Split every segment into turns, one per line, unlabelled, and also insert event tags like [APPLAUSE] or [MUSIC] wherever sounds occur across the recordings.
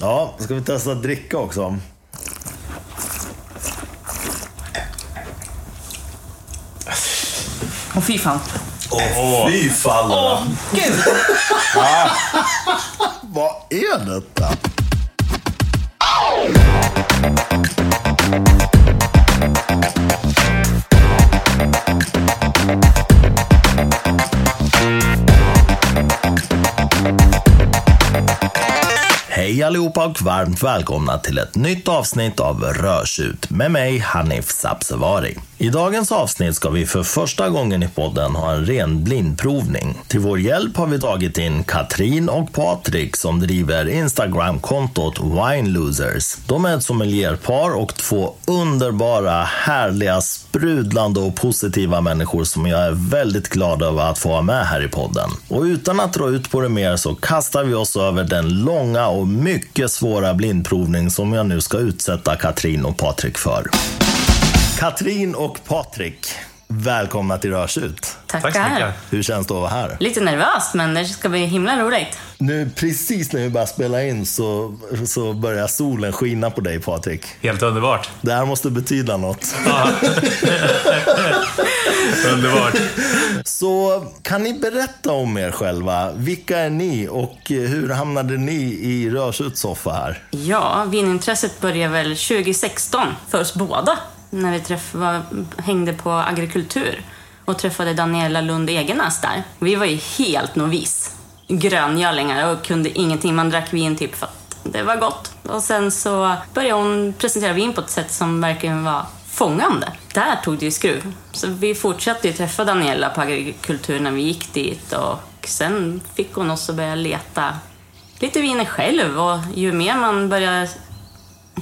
Ja, ska vi testa att dricka också?
Åh fy fan.
Åh, fy fan!
Åh gud! [LAUGHS]
Vad är detta? Hej allihopa och varmt välkomna till ett nytt avsnitt av Rörsut med mig Hanif Sabsevari. I dagens avsnitt ska vi för första gången i podden ha en ren blindprovning. Till vår hjälp har vi tagit in Katrin och Patrik som driver Instagram-kontot Wine Losers. De är ett sommelierpar och två underbara, härliga, sprudlande och positiva människor som jag är väldigt glad över att få ha med här i podden. Och utan att dra ut på det mer så kastar vi oss över den långa och mycket svåra blindprovning som jag nu ska utsätta Katrin och Patrik för. Katrin och Patrik, välkomna till Rörsut.
Tackar.
Tack så mycket.
Hur känns det att vara här?
Lite nervöst, men det ska bli himla roligt.
Nu precis när vi börjar spela in så, så börjar solen skina på dig Patrik.
Helt underbart.
Det här måste betyda något. [LAUGHS]
Underbart.
Så kan ni berätta om er själva? Vilka är ni och hur hamnade ni i Rörsuts soffa här?
Ja, vinintresset började väl 2016 för oss båda. När vi träffade, hängde på agrikultur och träffade Daniela Lund Egenäs där. Vi var ju helt novis. Gröngölingar och kunde ingenting. Man drack vin typ för att det var gott. Och sen så började hon presentera vin på ett sätt som verkligen var fångande. Där tog det ju skruv. Så vi fortsatte ju träffa Daniela på agrikultur när vi gick dit och sen fick hon oss att börja leta lite viner själv och ju mer man börjar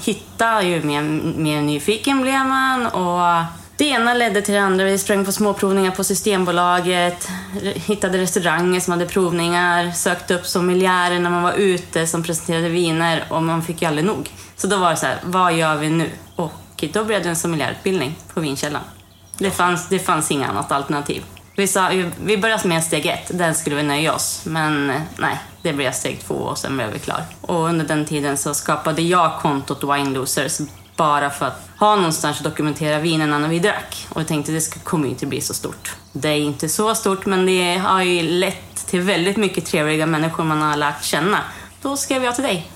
hitta, ju mer, mer nyfiken blev man och det ena ledde till det andra. Vi sprang på småprovningar på Systembolaget, hittade restauranger som hade provningar, sökte upp sommeliärer när man var ute som presenterade viner och man fick ju aldrig nog. Så då var det så här, vad gör vi nu? Och då blev det en sommelierutbildning på Vinkällan. Det fanns, det fanns inget annat alternativ. Vi, sa, vi började med steg ett, den skulle vi nöja oss. Men eh, nej, det blev steg två och sen blev vi klar. Och under den tiden så skapade jag kontot Wine Losers bara för att ha någonstans att dokumentera vinerna när vi drack. Och jag tänkte det kommer ju inte bli så stort. Det är inte så stort men det har ju lett till väldigt mycket trevliga människor man har lärt känna. Då skrev jag till dig.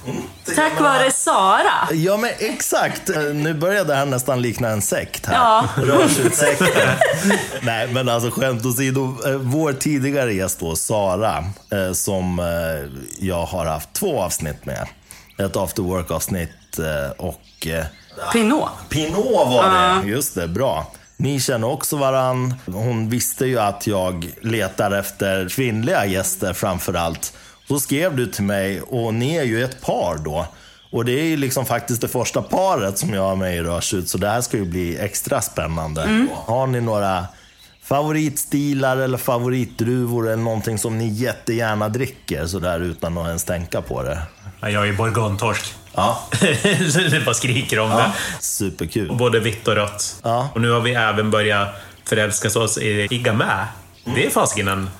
Tack vare Sara.
Ja men exakt, nu börjar det här nästan likna en sekt här.
Ja. [LAUGHS]
Rörsutssekten. Nej men alltså skämt åsido, eh, vår tidigare gäst då, Sara, eh, som eh, jag har haft två avsnitt med. Ett after work-avsnitt eh, och eh,
Pinot.
Pinot var det, just det, bra. Ni känner också varann. Hon visste ju att jag letar efter kvinnliga gäster framför allt. Så skrev du till mig och ni är ju ett par då. Och det är ju liksom faktiskt det första paret som jag har med i Rörsut, så det här ska ju bli extra spännande. Har ni några favoritstilar eller favoritdruvor eller någonting som ni jättegärna dricker sådär utan att ens tänka på det?
Ja, Jag är bourgogne-torsk.
Ja. [LAUGHS]
Det bara skriker om det.
Superkul.
Både vitt och rött.
Ja.
Och nu har vi även börjat förälska oss i i Gamay. Det är fasiken en,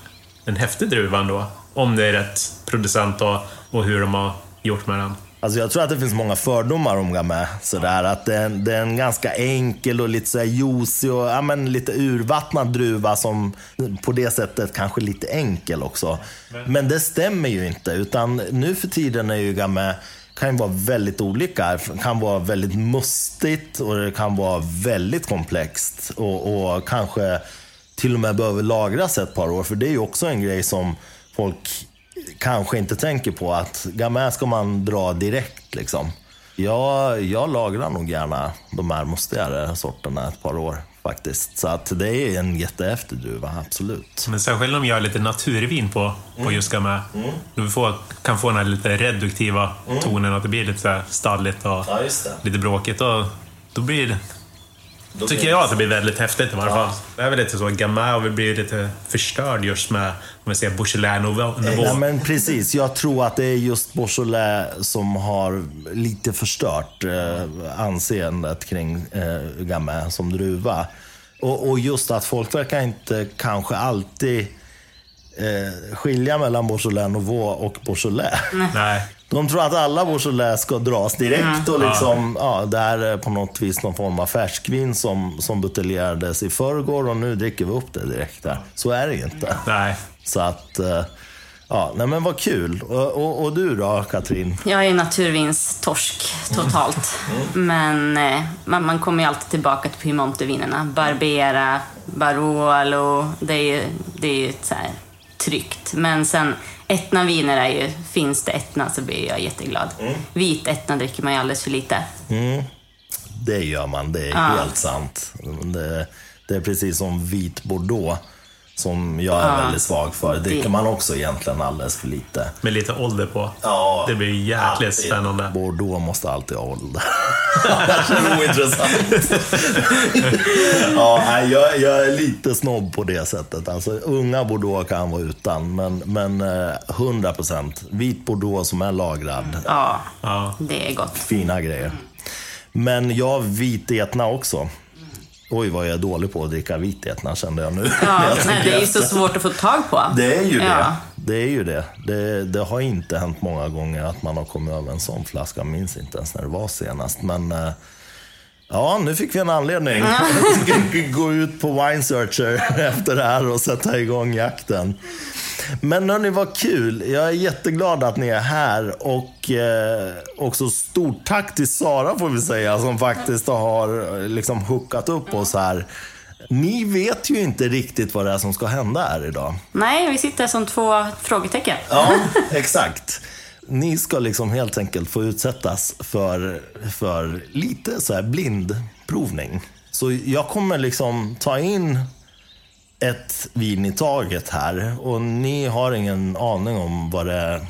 en häftig druva ändå. Om det är rätt producent och, och hur de har gjort med den.
Alltså jag tror att det finns många fördomar om Gamay. Sådär, att det är, en, det är en ganska enkel och lite såhär juicy och ja, men lite urvattnad druva som på det sättet kanske lite enkel också. Men det stämmer ju inte. Utan nu för tiden är ju Gamay kan ju vara väldigt olika. Det kan vara väldigt mustigt och det kan vara väldigt komplext. Och, och kanske till och med behöver lagras ett par år. För det är ju också en grej som folk kanske inte tänker på att Gamay ska man dra direkt liksom. Jag, jag lagrar nog gärna de här mustigare sorterna ett par år faktiskt. Så att det är en jättehäftig druva, absolut.
Men särskilt om vi gör lite naturvin på, på just Gamay. Du får, kan få den här lite reduktiva tonen, att det blir lite stalligt och
det.
lite bråkigt. Och då blir det,
Då
tycker
blir-
jag att det blir väldigt häftigt i varje fall. Det är väl lite så, Gamay och vi blir lite förstörd just med, om vi säger Beaujolais Nouveau.
Ja, men precis. Jag tror att det är just Beaujolais som har lite förstört eh, anseendet kring eh, Gamay som druva. Och, och just att folk verkar inte kanske alltid eh, skilja mellan Beaujolais Nouveau och Beaujolais.
Nej.
De tror att alla Beaujolais ska dras direkt och liksom, ja, det här är på något vis någon form av färskvin som, som buteljerades i förrgår och nu dricker vi upp det direkt där. Så är det ju inte.
Nej.
Så att, eh, ja, nej men vad kul. Och, och, och du då, Katrin?
Jag är naturvinstorsk totalt. Men eh, man, man kommer ju alltid tillbaka till Piemonte-vinerna. Barbera, Barolo. Det är ju det är ju så här tryggt. Men sen Etna-viner är ju, finns det Etna så blir jag jätteglad. Vit Etna dricker man ju alldeles för lite.
Det gör man, det är helt sant. Det, det är precis som vit bordeaux, som jag är
Ja.
väldigt svag för. Det dricker
Det-
man också egentligen alldeles för lite.
Med lite ålder på.
Ja,
Det blir jäkligt
alltid.
spännande.
Bordeaux måste alltid ha ålder. [LAUGHS] Annars är det ointressant. ja, jag, jag är lite snobb på det sättet. Alltså, unga Bordeaux kan vara utan, men, men eh, 100% vit Bordeaux som är lagrad.
Ja,
Ja.
det är gott.
Fina grejer. Men jag vit etna också. Oj, vad jag är dålig på att dricka vit etna kände jag nu.
Ja, [LAUGHS]
Jag
nej, det är ju så svårt att få tag på.
Det är ju det.
Ja.
Det är ju det. det. Det har inte hänt många gånger att man har kommit över en sån flaska. Jag minns inte ens när det var senast. Men eh, ja, nu fick vi en anledning att [LAUGHS] gå ut på Wine Searcher [LAUGHS] efter det här och sätta igång jakten. Men hörni, vad kul. Jag är jätteglad att ni är här. Och eh, också stort tack till Sara får vi säga, som faktiskt har eh, liksom hookat upp oss här. Ni vet ju inte riktigt vad det är som ska hända här idag.
Nej, vi sitter som två frågetecken.
Ja, exakt. Ni ska liksom helt enkelt få utsättas för, för lite så här blindprovning. Så jag kommer liksom ta in ett vin i taget här och ni har ingen aning om vad det är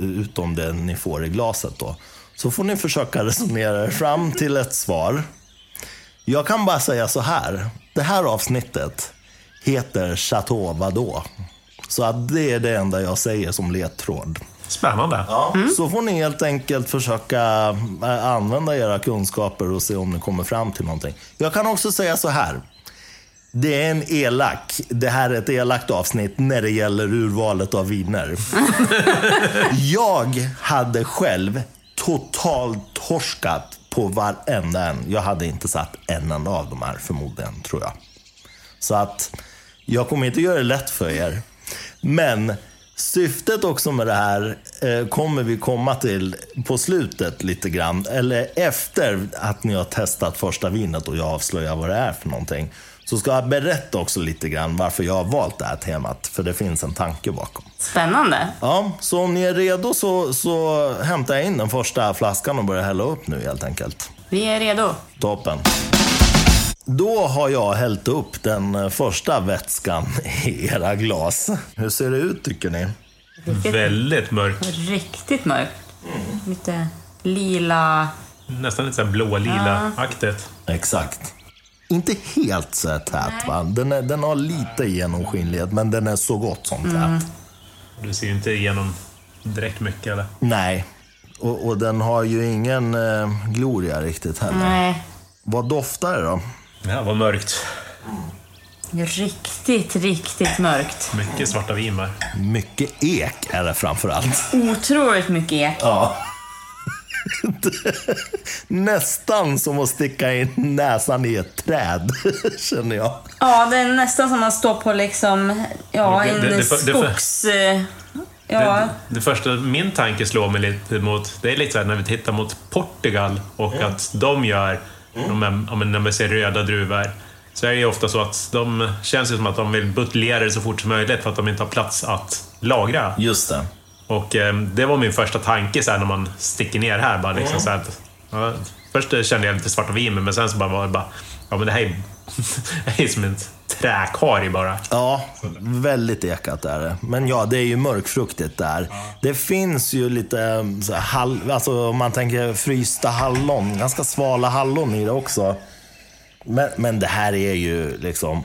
utom det ni får i glaset då. Så får ni försöka resonera er fram till ett svar. Jag kan bara säga så här. Det här avsnittet heter Chateau Vadå. Så att det är det enda jag säger som ledtråd.
Spännande.
Ja. Så får ni helt enkelt försöka eh, använda era kunskaper och se om ni kommer fram till någonting. Jag kan också säga så här. Det är en elak, det här är ett elakt avsnitt när det gäller urvalet av viner. [LAUGHS] jag hade själv totalt torskat på varenda en. Jag hade inte satt en enda av de här förmodligen, tror jag. Så att jag kommer inte göra det lätt för er. Men syftet också med det här eh, kommer vi komma till på slutet lite grann. Eller efter att ni har testat första vinet och jag avslöjar vad det är för någonting. Så ska jag berätta också lite grann varför jag har valt det här temat. För det finns en tanke bakom.
Spännande.
Ja, så om ni är redo så, så hämtar jag in den första flaskan och börjar hälla upp nu helt enkelt.
Vi är redo.
Toppen. Då har jag hällt upp den eh, första vätskan [LAUGHS] i era glas. Hur ser det ut tycker ni?
Väldigt mörkt.
Riktigt mörkt. Lite lila.
Nästan lite blålila-aktigt.
Exakt. Inte helt så tät va? Den, är, den har lite genomskinlighet men den är så gott som tät.
Du ser ju inte igenom direkt mycket eller?
Nej. Och, och den har ju ingen eh, gloria riktigt heller.
Nej,
Vad doftar det då?
Ja, vad mörkt.
riktigt, riktigt mörkt.
Mycket svarta vinbär.
Mycket ek är det framförallt.
Otroligt mycket ek.
Ja. [LAUGHS] Nästan som att sticka in näsan i ett träd, [LAUGHS] känner jag.
Ja, det är nästan som att stå på liksom, ja, en
det- det- det-
skogs... eh, Ja,
Det, det första min tanke slår mig lite mot, det är lite så när vi tittar mot Portugal och att de gör, de ja, men när vi ser röda druvor, så är det ju ofta så att de känns ju som att de vill buteljera det så fort som möjligt för att de inte har plats att lagra.
Just det.
Och eh, det var min första tanke så här, när man sticker ner här. Bara, liksom, så här, att, ja, först kände jag lite svarta vin, men sen så bara var det bara, ja men det här är, [LAUGHS] det är som en träkari bara.
Ja, väldigt ekat är det. Men ja, det är ju mörkfruktigt där. Det finns ju lite, um, så här, hall, alltså om man tänker frysta hallon, ganska svala hallon i det också. Men, men det här är ju liksom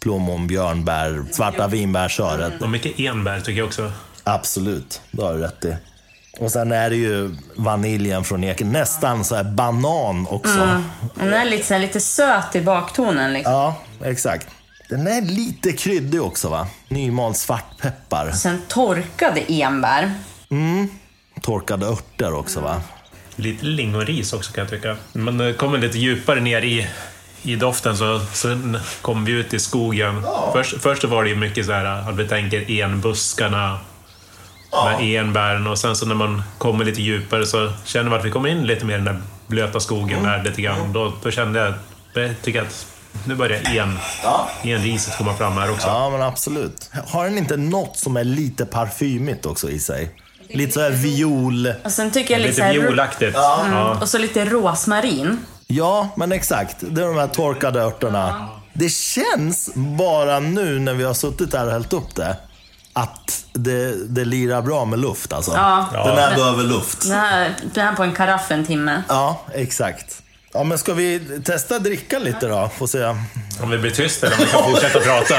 plommon, björnbär, svarta vinbärsköret.
Och mycket enbär tycker jag också.
Absolut, det har du rätt i. Och sen är det ju vaniljen från eken, nästan så här banan också.
den är lite, så här, lite söt i baktonen. Liksom.
Ja, exakt. Den är lite kryddig också va? Nymald svartpeppar.
Sen torkade enbär.
torkade örter också va?
Lite lingonris också kan jag tycka. Men det kommer lite djupare ner i, i doften så, så kom vi ut i skogen. Först, först var det ju mycket så här att vi tänker enbuskarna med enbären och sen så när man kommer lite djupare så känner vi att vi kommer in lite mer i den där blöta skogen där lite grann. Då, då kände jag, jag tycker att nu börjar en, enriset komma fram här också.
Ja, men absolut. Har den inte något som är lite parfymigt också i sig? Lite såhär viol...
Och sen tycker jag lite
Lite
så här,
violaktigt. Ja.
Och så lite rosmarin.
Ja, men exakt. Det är de här torkade örterna. Det känns bara nu när vi har suttit här och hällt upp det, att det, det lirar bra med luft alltså.
Ja.
Den här behöver luft.
Den här, den här på en karaff en timme.
Ja, exakt. Ja, men ska vi testa dricka lite då? Får se.
Om vi blir tysta eller om vi kan fortsätta prata.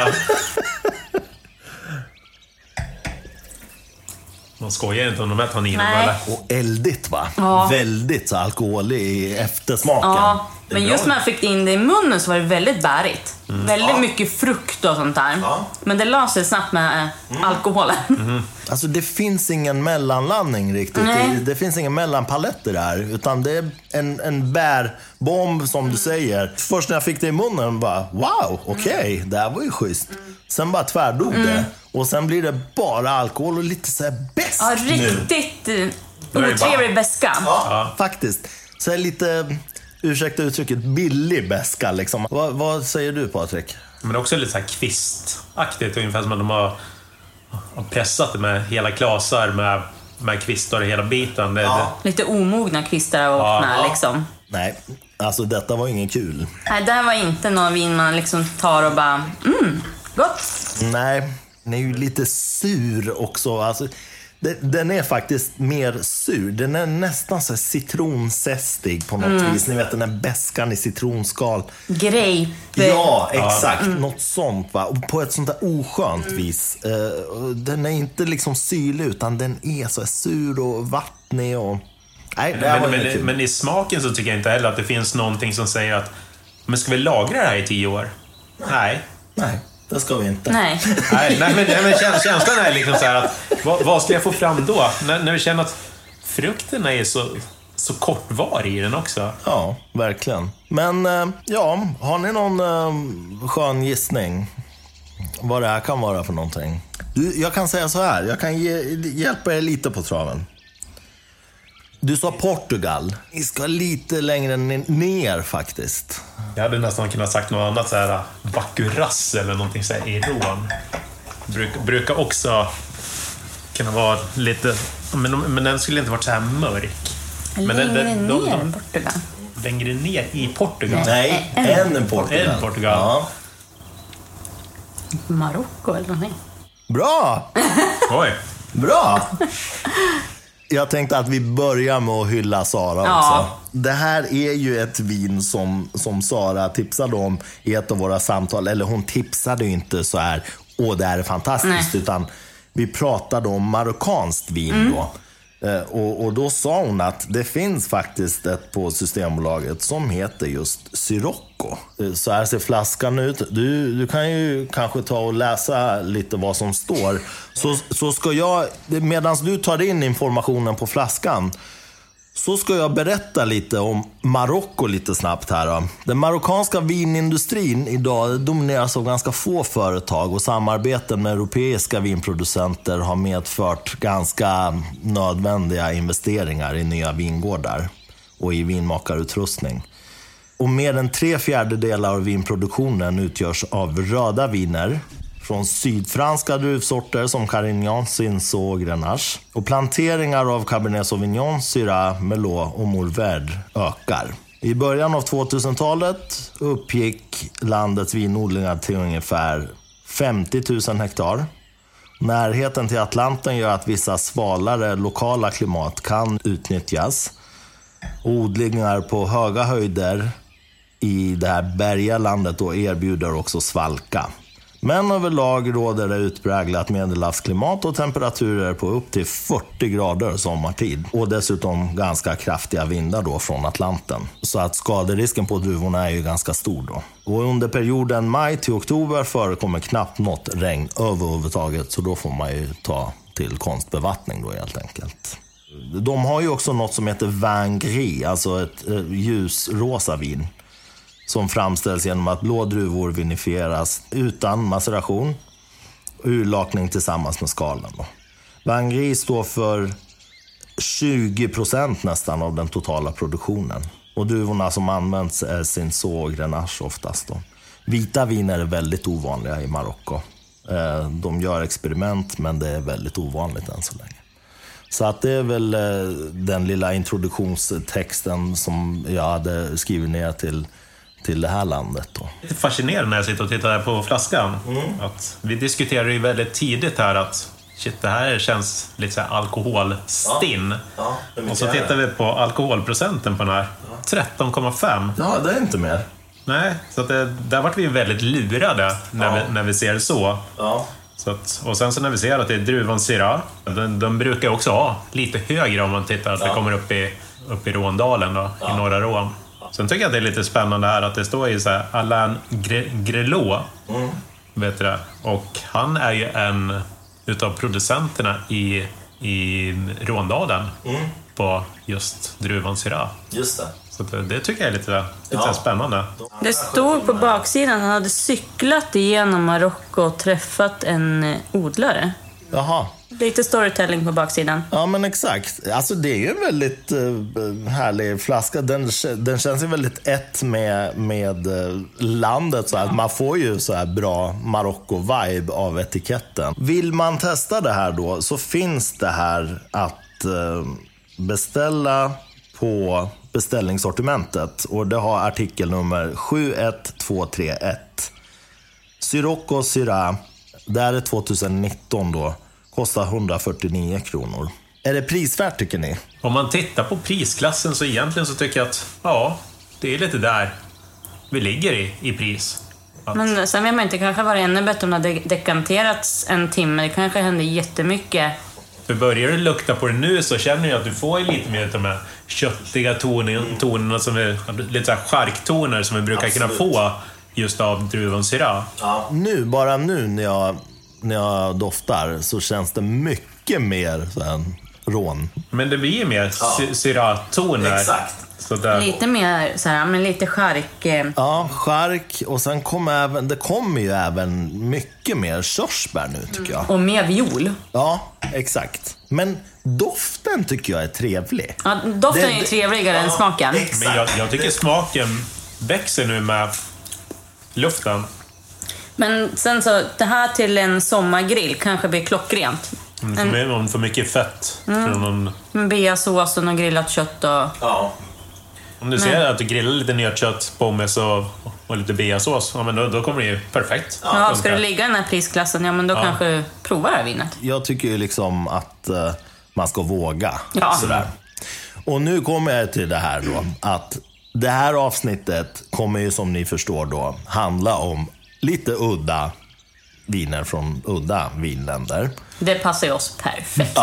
Man skojar inte om de här tanninerna eller?
Och eldigt va?
Ja.
Väldigt så alkoholig i eftersmaken.
Ja, men just när man fick in det i munnen så var det väldigt bärigt.
Mm.
Väldigt mycket frukt och sånt där. Men det la sig snabbt med
Mm.
eh, alkoholen.
Alltså det finns ingen mellanlandning riktigt. Det, det finns ingen mellanpalett i det här. Utan det är en, en bärbomb som du säger. Först när jag fick det i munnen bara, wow, okej, det här var ju schysst. Sen bara tvärdog det. Och sen blir det bara alkohol och lite så här besk
Ja, riktigt eh, otrevlig beska.
Ja, faktiskt. Så lite, ursäkta uttrycket, billig beska liksom. Vad, vad säger du Patrik?
Men också lite så här kvistaktigt, ungefär som att de har, har pressat det med hela klasar med, med kvistar i hela biten. Det, det,
Lite omogna kvistar och
Ja, ja.
liksom.
Nej, alltså detta var ingen kul.
Nej, det här var inte någon vin man liksom tar och bara, mm, gott.
Nej, den är ju lite sur också. Alltså, det- den är faktiskt mer sur. Den är nästan så här citronzestig på något vis. Ni vet den där beskan i citronskal.
Grape.
Ja, exakt. Något sånt. Va? Och på ett sånt där oskönt vis. Eh, den är inte liksom syrlig, utan den är så sur och vattnig. Och... Nej, det
men, men, men i smaken så tycker jag inte heller att det finns någonting som säger att men ska vi lagra det här i tio år? Nej.
Nej, det ska vi inte.
Nej.
Nej, nej men, nej, men käns- känslan är liksom så här att vad, vad ska jag få fram då? När, när vi känner att frukten är så, så kortvarig i den också.
Ja, verkligen. Men eh, ja, har ni någon eh, skön gissning? Vad det här kan vara för någonting? Jag kan säga så här, jag kan ge, hjälpa er lite på traven. Du sa Portugal. Ni ska lite längre ne- ner faktiskt.
Jag hade nästan kunnat sagt något annat, så här Bacurras eller någonting så här i rån. Bruk, brukar också kunna vara lite... Men, men den skulle inte varit så här mörk. Men den,
Längre
den, de,
ner
de,
Portugal.
längre ner i Portugal.
Nej, en Portugal.
En Portugal.
Ja.
Marocko eller någonting.
Bra!
Oj.
Bra! Jag tänkte att vi börjar med att hylla Sara också.
Ja.
Det här är ju ett vin som, som Sara tipsade om i ett av våra samtal. Eller hon tipsade ju inte så här, åh det här är fantastiskt.
Nej.
Utan vi pratade om marockanskt vin då. Eh, och, och då sa hon att det finns faktiskt ett på Systembolaget som heter just Sirocco. Eh, så här ser flaskan ut. Du, du kan ju kanske ta och läsa lite vad som står. Så, så ska jag, medan du tar in informationen på flaskan, så ska jag berätta lite om Marocko lite snabbt här. Då. Den marockanska vinindustrin idag domineras av ganska få företag och samarbeten med europeiska vinproducenter har medfört ganska nödvändiga investeringar i nya vingårdar och i vinmakarutrustning. Och mer än tre fjärdedelar av vinproduktionen utgörs av röda viner från sydfranska druvsorter som Carignan, Cinsault och Grenache. Och planteringar av Cabernet Sauvignon, Syrah, Merlot och Mourvèdre ökar. I början av 2000-talet uppgick landets vinodlingar till ungefär 50 000 hektar. Närheten till Atlanten gör att vissa svalare lokala klimat kan utnyttjas. Odlingar på höga höjder i det här bergiga landet då erbjuder också svalka. Men överlag råder det utpräglat medelhavsklimat och temperaturer på upp till 40 grader sommartid. Och dessutom ganska kraftiga vindar då från Atlanten. Så att skaderisken på druvorna är ju ganska stor då. Och under perioden maj till oktober förekommer knappt något regn överhuvudtaget. Så då får man ju ta till konstbevattning då helt enkelt. De har ju också något som heter vin gris, alltså ett eh, ljusrosa vin. Som framställs genom att blå druvor vinifieras utan maceration och urlakning tillsammans med skalen. Vangri står för 20 procent nästan av den totala produktionen. Och druvorna som används är Cinsault och Grenache oftast. Då. Vita viner är väldigt ovanliga i Marocko. Eh, de gör experiment, men det är väldigt ovanligt än så länge. Så att det är väl eh, den lilla introduktionstexten som jag hade skrivit ner till, till det här landet. Då.
lite fascinerande när jag sitter och tittar på flaskan. Att vi diskuterade ju väldigt tidigt här att shit, det här känns lite så här alkoholstinn.
Ja, mycket
och så tittar vi på alkoholprocenten på den här. 13,5.
Ja, det är inte mer.
Nej, så att det, där vart vi väldigt lurade när,
Ja.
vi, när vi ser det så.
Ja.
så att, och sen så när vi ser att det är druvan Syrah, den, den brukar också ha lite högre om man tittar att det kommer upp i, upp i Råndalen, då, i norra Rån. Sen tycker jag att det är lite spännande här att det står ju så här Alain Gre- Grelot, vet du det? Och han är ju en utav producenterna i, i Råndalen på just druvan Syrah.
Just det.
Så det, det tycker jag är lite, lite
Ja.
spännande.
Det stod på baksidan att han hade cyklat igenom Marocko och träffat en eh, odlare.
Jaha.
Lite storytelling på baksidan.
Ja, men exakt. Alltså det är ju en väldigt uh, härlig flaska. Den, den känns ju väldigt ett med, med eh, landet. Så att man får ju så här bra Marocko-vibe av etiketten. Vill man testa det här då så finns det här att eh, beställa på beställningssortimentet. Och det har artikelnummer 71231. Sirocco Syrah, det här är 2019 då, kostar 149 kronor. Är det prisvärt tycker ni?
Om man tittar på prisklassen så egentligen så tycker jag att ja, det är lite där vi ligger i, i pris. Att,
Men sen vet man inte, kanske var det ännu bättre om det hade dekanterats en timme. Det kanske hände jättemycket.
för börjar du lukta på det nu så känner jag att du får ju lite mer av de här köttiga tonen, tonerna som är lite så här charktoner som vi brukar kunna
Absolut.
få just av druvan Syrah.
Ja. Nu, bara nu när jag, när jag doftar så känns det mycket mer så här, rån.
Men det blir ju mer sy- Syrah-toner.
Exakt.
Så där.
Lite mer så här, men lite chark. eh,
Ja, chark och sen kommer även, det kommer ju även mycket mer körsbär nu tycker jag.
Och mer viol.
Ja, exakt. Men doften tycker jag är trevlig.
Ja, doften
Det-
är ju
det-
trevligare än smaken.
Men jag, jag tycker smaken växer nu med luften.
Men sen så, det här till en sommargrill kanske blir klockrent.
Mm, för, mig, om för mycket fett. Från någon,
Med beasås och något grillat kött och...
Ja.
om du ser att du grillar lite nötkött, pommes och, och lite beasås, ja, men då, då kommer det ju perfekt.
Ja, ska du ligga i den här prisklassen, ja men då kanske du provar det här vinet.
Jag tycker ju liksom att eh, man ska våga.
Ja.
Sådär. Och nu kommer jag till det här då, att det här avsnittet kommer ju som ni förstår då handla om lite udda viner från udda vinländer.
Det passar ju oss perfekt.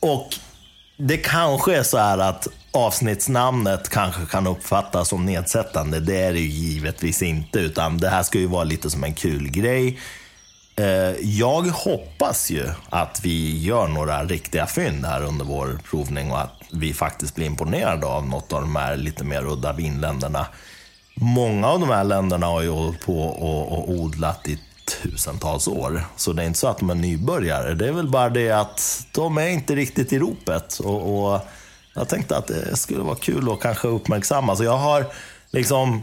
Och det kanske är så här att avsnittsnamnet kanske kan uppfattas som nedsättande. Det är det ju givetvis inte, utan det här ska ju vara lite som en kul grej. Eh, Jag hoppas ju att vi gör några riktiga fynd här under vår provning och att vi faktiskt blir imponerade av något av de här lite mer udda vinländerna. Många av de här länderna har ju hållit på och, och odlat i tusentals år. Så det är inte så att de är nybörjare. Det är väl bara det att de är inte riktigt i ropet. Och, och jag tänkte att det skulle vara kul att kanske uppmärksamma. Så jag har liksom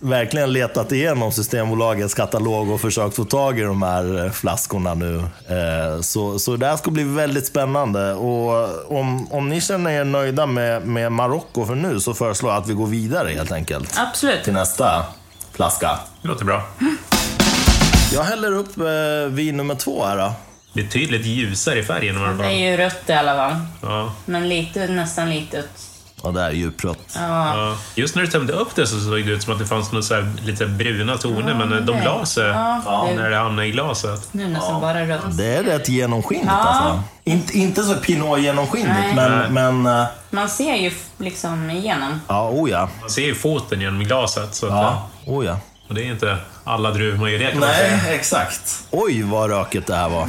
verkligen letat igenom Systembolagets katalog och försökt få tag i de här eh, flaskorna nu. Eh, Så, så det här ska bli väldigt spännande. Och om, om ni känner er nöjda med, med Marocko för nu så föreslår jag att vi går vidare helt enkelt.
Absolut.
Till nästa flaska.
Det låter bra.
Jag häller upp eh, vin nummer två här då.
Betydligt ljusare i färgen i alla
Det är
fall.
ju rött i alla fall.
Ja.
Men lite, nästan lite åt...
Ja, det här är djuprött.
Ja.
Ja. Just när du tömde upp det så såg det ut som att det fanns något så här, lite bruna toner, men de la sig
Ja,
när det hamnade i glaset.
Nu är det nästan bara rött.
Det är rätt genomskinligt
Ja.
alltså. Inte, inte så pinot-genomskinligt, men, men eh,
Man ser ju liksom igenom.
ja, oh ja.
Man ser ju foten genom glaset, så att,
Ja, oh ja.
och det är inte alla druvor man gör det kan man säga.
Nej, exakt. Oj, vad rökigt det här var.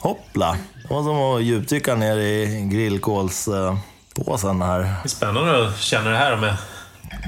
Hoppla. Det var som att djupdyka ner i grillkolspåsen här
Det är spännande att känna det här med,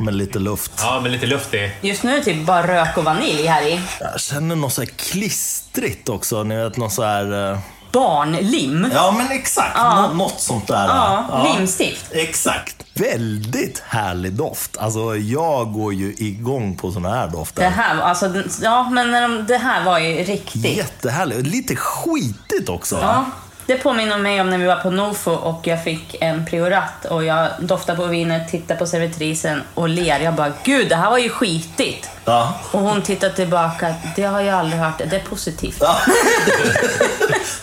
med lite luft.
ja, med lite luft i.
Just nu är det typ bara rök och vanilj här i.
Jag känner något så här klistrigt också. Ni vet, något så här... eh,
Barnlim.
Ja, men exakt. Nå- något sånt där.
Ja, limstift.
Exakt. Väldigt härlig doft. Alltså, jag går ju igång på såna här dofter.
Det här, alltså, ja men när de, det här var ju riktigt.
Jättehärligt. Lite skitigt också.
Ja, det påminner mig om när vi var på Nofo och jag fick en priorat och jag doftar på vinet, tittar på servitrisen och ler. Jag bara, gud det här var ju skitigt.
Ja.
Och hon tittar tillbaka, det har jag aldrig hört, det är positivt.
Ja.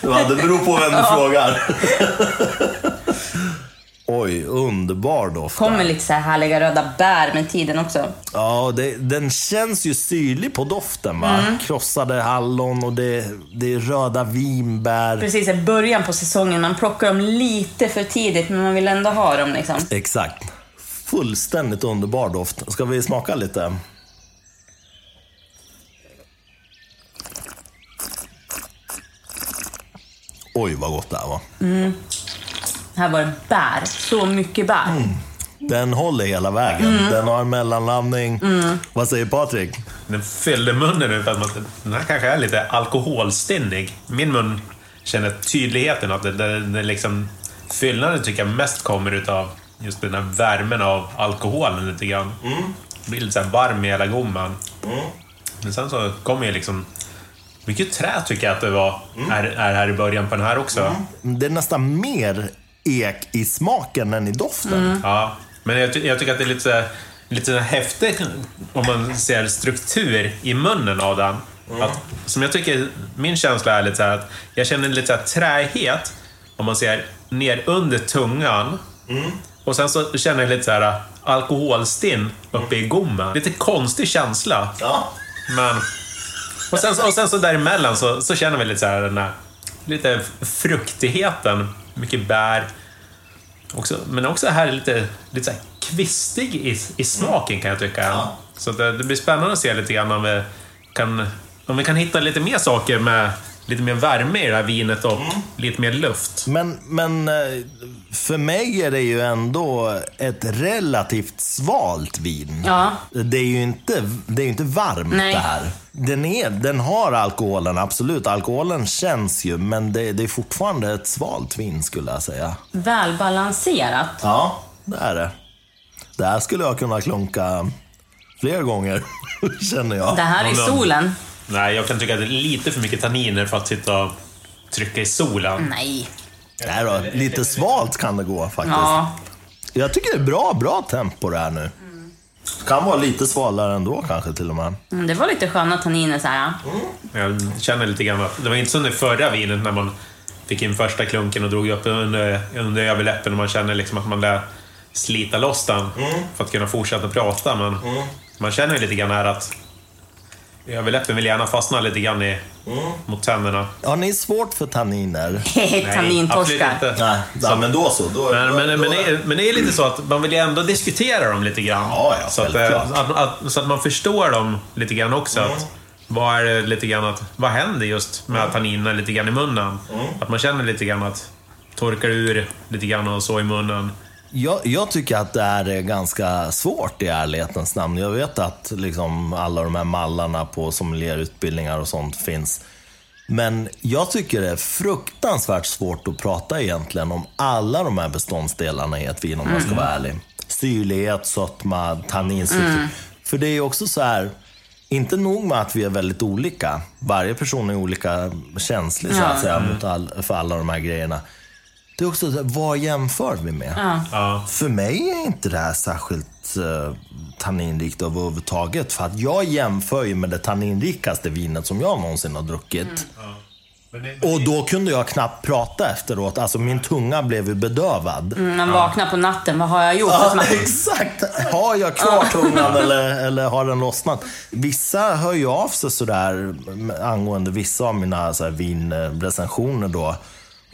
[LAUGHS] ja, det beror på vem du frågar. [LAUGHS] Oj, underbar doft.
Kommer lite så här härliga röda bär med tiden också.
Ja, det, den känns ju syrlig på doften va?
Mm.
Krossade hallon och det, det är röda vinbär.
Precis i början på säsongen, man plockar dem lite för tidigt men man vill ändå ha dem liksom.
Exakt. Fullständigt underbar doft. Ska vi smaka lite? Oj, vad gott det här var.
Här var det bär, så mycket bär.
Mm. Den håller hela vägen.
Mm.
Den har en mellanlandning. Vad säger Patrik?
Den fyllde munnen utan att den här kanske är lite alkoholstinnig. Min mun känner tydligheten att det, det, det liksom, fyllnaden tycker jag mest kommer utav just den här värmen av alkoholen lite grann. Det blir lite så här varm i hela gommen. Men sen så kommer ju liksom mycket trä tycker jag att det var, är, är här i början på den här också.
Det är nästan mer ek i smaken än i doften.
Ja, men jag, ty- jag tycker att det är lite, lite häftigt om man ser struktur i munnen av den. Att, som jag tycker, min känsla är lite så här att jag känner lite så här träighet om man ser ner under tungan. Och sen så känner jag lite så här alkoholstinn uppe i gommen. Lite konstig känsla.
Ja.
Men... Och sen, och sen så däremellan så, så känner vi lite så här den här lite fruktigheten, mycket bär. Också, men också här lite, lite så kvistig i, i smaken kan jag tycka. Så det, det blir spännande att se lite grann om vi kan, om vi kan hitta lite mer saker med lite mer värme i det här vinet och lite mer luft.
Men, men eh, för mig är det ju ändå ett relativt svalt vin.
Ja.
Det är ju inte, det är inte varmt
Nej.
det här. Den, är, den har alkoholen, absolut. Alkoholen känns ju, men det, det är fortfarande ett svalt vin skulle jag säga.
Välbalanserat.
Ja, det är det. Det här skulle jag kunna klunka fler gånger, [LAUGHS] känner jag.
Det här är
Ja, men-
solen.
Nej, jag kan tycka att det är lite för mycket tanniner för att sitta och trycka i solen.
Nej.
Nej då, lite svalt kan det gå faktiskt.
Ja.
Jag tycker det är bra, bra tempo det här nu. Kan vara lite svalare ändå kanske till och med.
Mm, Det var lite sköna tanniner så här.
Jag känner lite grann att det var inte som det förra vinet när man fick in första klunken och drog upp under, under överläppen och man känner liksom att man lär slita loss den för att kunna fortsätta prata. Men man känner lite grann här att överläppen vill gärna fastna lite grann i, mot tänderna.
Har ni svårt för tanniner? [LAUGHS]
Tannintorskar.
inte.
Nej, ja, men då så. Då,
Men,
då,
men,
då,
men, det är, men det är lite så att man vill ju ändå diskutera dem lite grann.
Ja, ja,
så, att, eh, att, att, så att man förstår dem lite grann också. Att, vad är det lite grann att, vad händer just med tanninerna lite grann i munnen? Att man känner lite grann att torkar ur lite grann och så i munnen.
Jag, jag tycker att det här är ganska svårt i ärlighetens namn. Jag vet att liksom alla de här mallarna på sommelierutbildningar och sånt finns. Men jag tycker det är fruktansvärt svårt att prata egentligen om alla de här beståndsdelarna i ett vin om man ska vara ärlig. Syrlighet, sötma, tanninstruktur. För det är ju också så här, inte nog med att vi är väldigt olika. Varje person är olika känslig så att säga all, för alla de här grejerna. Det är också så här, vad jämför vi med?
Ja.
För mig är inte det här särskilt uh, tanninrikt överhuvudtaget. För att jag jämför ju med det tanninrikaste vinet som jag någonsin har druckit.
Men det,
Och då kunde jag knappt prata efteråt. Alltså min tunga blev ju bedövad.
Mm, Man vaknar på natten, vad har jag gjort?
Ja,
Och så man,
exakt. Har jag kvar tungan eller, eller har den lossnat? Vissa hör ju av sig sådär angående vissa av mina så här, vinrecensioner då.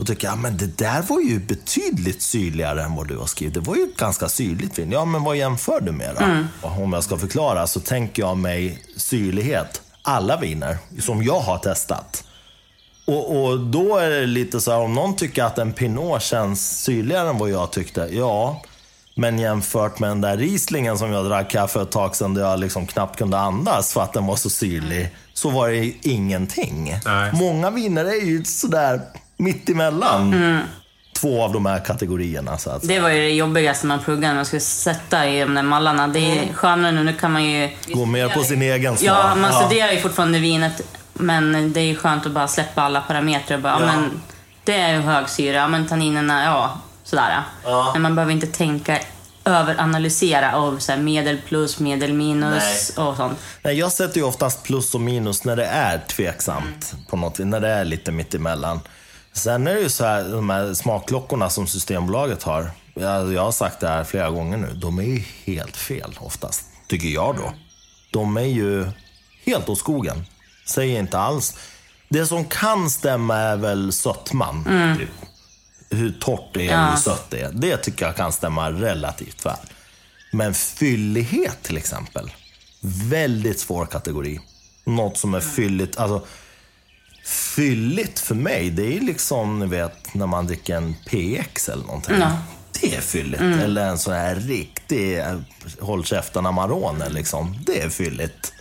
Och tycker, ja men det där var ju betydligt syrligare än vad du har skrivit. Det var ju ett ganska syrligt vin. Ja, men vad jämför du med då? Om jag ska förklara så tänker jag mig syrlighet. Alla viner som jag har testat Och, och då är det lite så här, om någon tycker att en Pinot känns syrligare än vad jag tyckte, ja. Men jämfört med den där Rieslingen som jag drack här för ett tag sedan, där jag liksom knappt kunde andas för att den var så syrlig, så var det ju ingenting.
Nej.
Många viner är ju sådär mittemellan
Mm.
två av de här kategorierna. Så att säga.
Det var ju det jobbigaste man pluggade när man skulle sätta i de där mallarna. Det är skönare nu, nu kan man ju...
Gå mer på sin egen smak.
Ja, man studerar ju fortfarande vinet, men det är ju skönt att bara släppa alla parametrar. och Bara, ja. Men, det är ju hög syra, men tanninerna, ja, sådär.
Ja.
Men man behöver inte tänka överanalysera av så här, medel plus, medel minus och sånt.
Nej, jag sätter ju oftast plus och minus när det är tveksamt. På något, när det är lite mittemellan. Sen är det ju så här, de här smakklockorna som Systembolaget har. Jag, jag har sagt det här flera gånger nu. De är ju helt fel oftast, tycker jag då. De är ju helt åt skogen. Säger inte alls. Det som kan stämma är väl sötman. Typ. Hur torrt det är,
Ja.
hur sött det är. Det tycker jag kan stämma relativt väl. Men fyllighet till exempel. Väldigt svår kategori. Något som är fylligt. Alltså, fylligt för mig, det är liksom, ni vet, när man dricker en PX eller någonting.
Ja.
Det är fylligt. Eller en sån här riktig eh, håll käften Amarone liksom. Det är fylligt.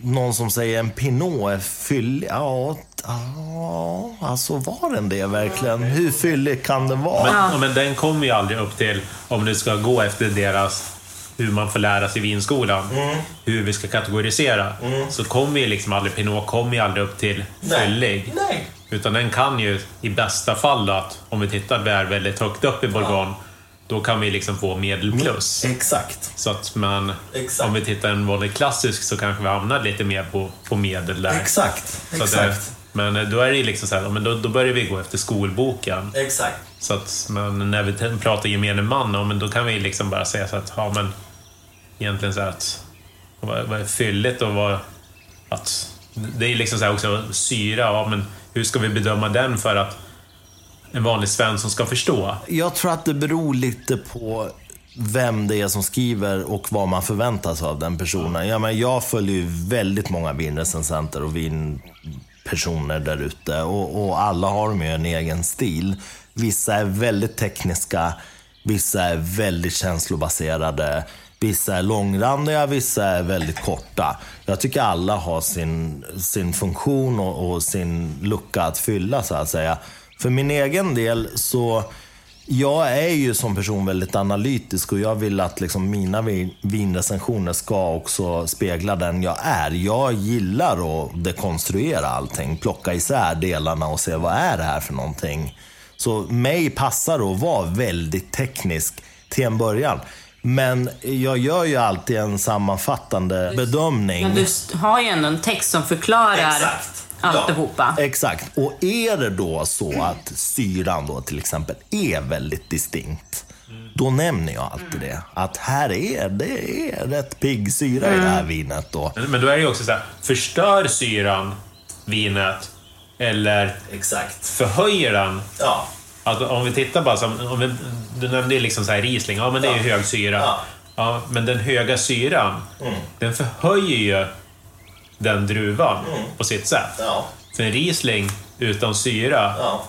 Någon som säger en Pinot är fyllig. Ja, ja, alltså var den det verkligen? Hur fyllig kan den vara?
Men, ja, men den kommer ju aldrig upp till, om du ska gå efter deras hur man får lära sig vinskolan,
Mm.
hur vi ska kategorisera, så kommer ju liksom aldrig Pinot kommer ju aldrig upp till fyllig. Utan den kan ju i bästa fall då, att om vi tittar där väldigt högt upp i Bourgogne, då kan vi liksom få medel plus.
Exakt.
Så att man,
Exakt.
om vi tittar en vanlig klassisk så kanske vi hamnar lite mer på, på medel där.
Exakt.
Så det, men då är det ju liksom så här, men då, då börjar vi gå efter skolboken.
Exakt.
Så att, men när vi pratar gemene man, ja, men då kan vi liksom bara säga så att, ja men egentligen så här att vad, vad är fylligt och vad, att det är liksom så här också syra, ja men hur ska vi bedöma den för att en vanlig Svensson ska förstå?
Jag tror att det beror lite på vem det är som skriver och vad man förväntar sig av den personen. Ja, men jag följer ju väldigt många vinrecensenter och personer där ute och, och alla har de ju en egen stil. Vissa är väldigt tekniska, vissa är väldigt känslobaserade. Vissa är långrandiga, vissa är väldigt korta. Jag tycker alla har sin, sin funktion och, och sin lucka att fylla, så att säga. För min egen del så jag är ju som person väldigt analytisk och jag vill att liksom mina vin- vinrecensioner ska också spegla den jag är. Jag gillar att dekonstruera allting, plocka isär delarna och se vad är det här för någonting. Så mig passar det att vara väldigt teknisk till en början. Men jag gör ju alltid en sammanfattande bedömning.
Men du har ju ändå en text som förklarar alltihopa.
Exakt. Och är det då så att syran då till exempel är väldigt distinkt, då nämner jag alltid det. Att här är det är rätt pigg syra i det här vinet då.
Men, men då är det ju också så här, förstör syran vinet eller
Exakt.
förhöjer den?
Ja.
Att om vi tittar bara, som, om vi, du nämnde ju liksom så här Riesling, ja men det är ju hög syra.
Ja.
Ja, men den höga syran, den förhöjer ju den druvan på sitt sätt.
Ja.
För en Riesling utan syra,
Ja.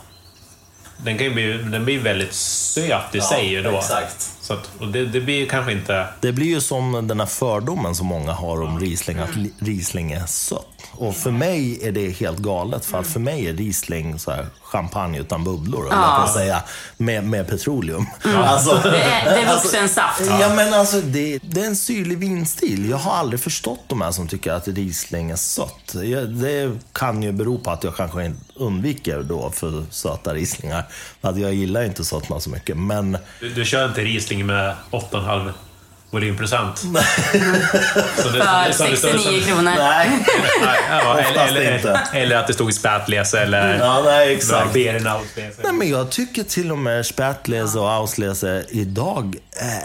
den, kan ju bli, den blir väldigt söt i sig ju då.
Exakt.
Så att, och det, det blir ju kanske inte...
Det blir ju som den här fördomen som många har om Riesling, att li- Riesling är sött. Och för mig är det helt galet, för att för mig är Riesling så här champagne utan bubblor, ja. jag kan säga, med, med petroleum. Alltså,
Det är, det är vuxensaft.
Ja, men alltså det, det är en syrlig vinstil. Jag har aldrig förstått de här som tycker att Riesling är sött. Det kan ju bero på att jag kanske undviker då för söta Rieslingar. För att jag gillar inte sötma så mycket. Men
Du, du kör inte Riesling med 8,5 volymprocent? [LAUGHS] Så det-
För
så det står-
69 kronor.
nej.
Nej, ja, eller, eller,
inte.
eller att det stod i spätlese eller
Ja, nej, exakt.
Beerenauslese.
Nej, men jag tycker till och med Spätlese och Auslese idag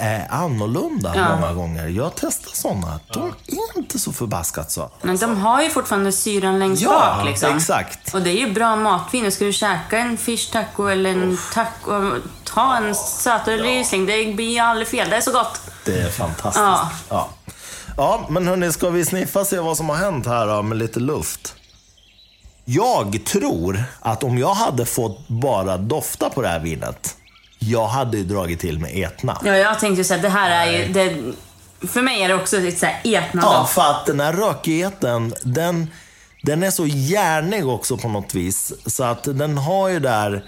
är, annorlunda
Ja.
många gånger. Jag testar sådana. De är inte så förbaskat söta.
Men de har ju fortfarande syran längst
Ja,
bak. Liksom.
exakt.
Och det är ju bra matvin. Ska du käka en fish taco eller en taco, ta en sötare Riesling. Det blir ju aldrig fel. Det är så gott.
Det är fantastiskt.
Ja.
Ja. Ja, men hörni, ska vi sniffa se vad som har hänt här då, med lite luft? Jag tror att om jag hade fått bara dofta på det här vinet, jag hade ju dragit till med Etna.
Ja, jag tänkte så att det här är ju... Det, för mig är det också lite såhär
Ja,
etnadoft.
för att den här rökigheten, den, den är så järnig också på något vis. Så att den har ju där...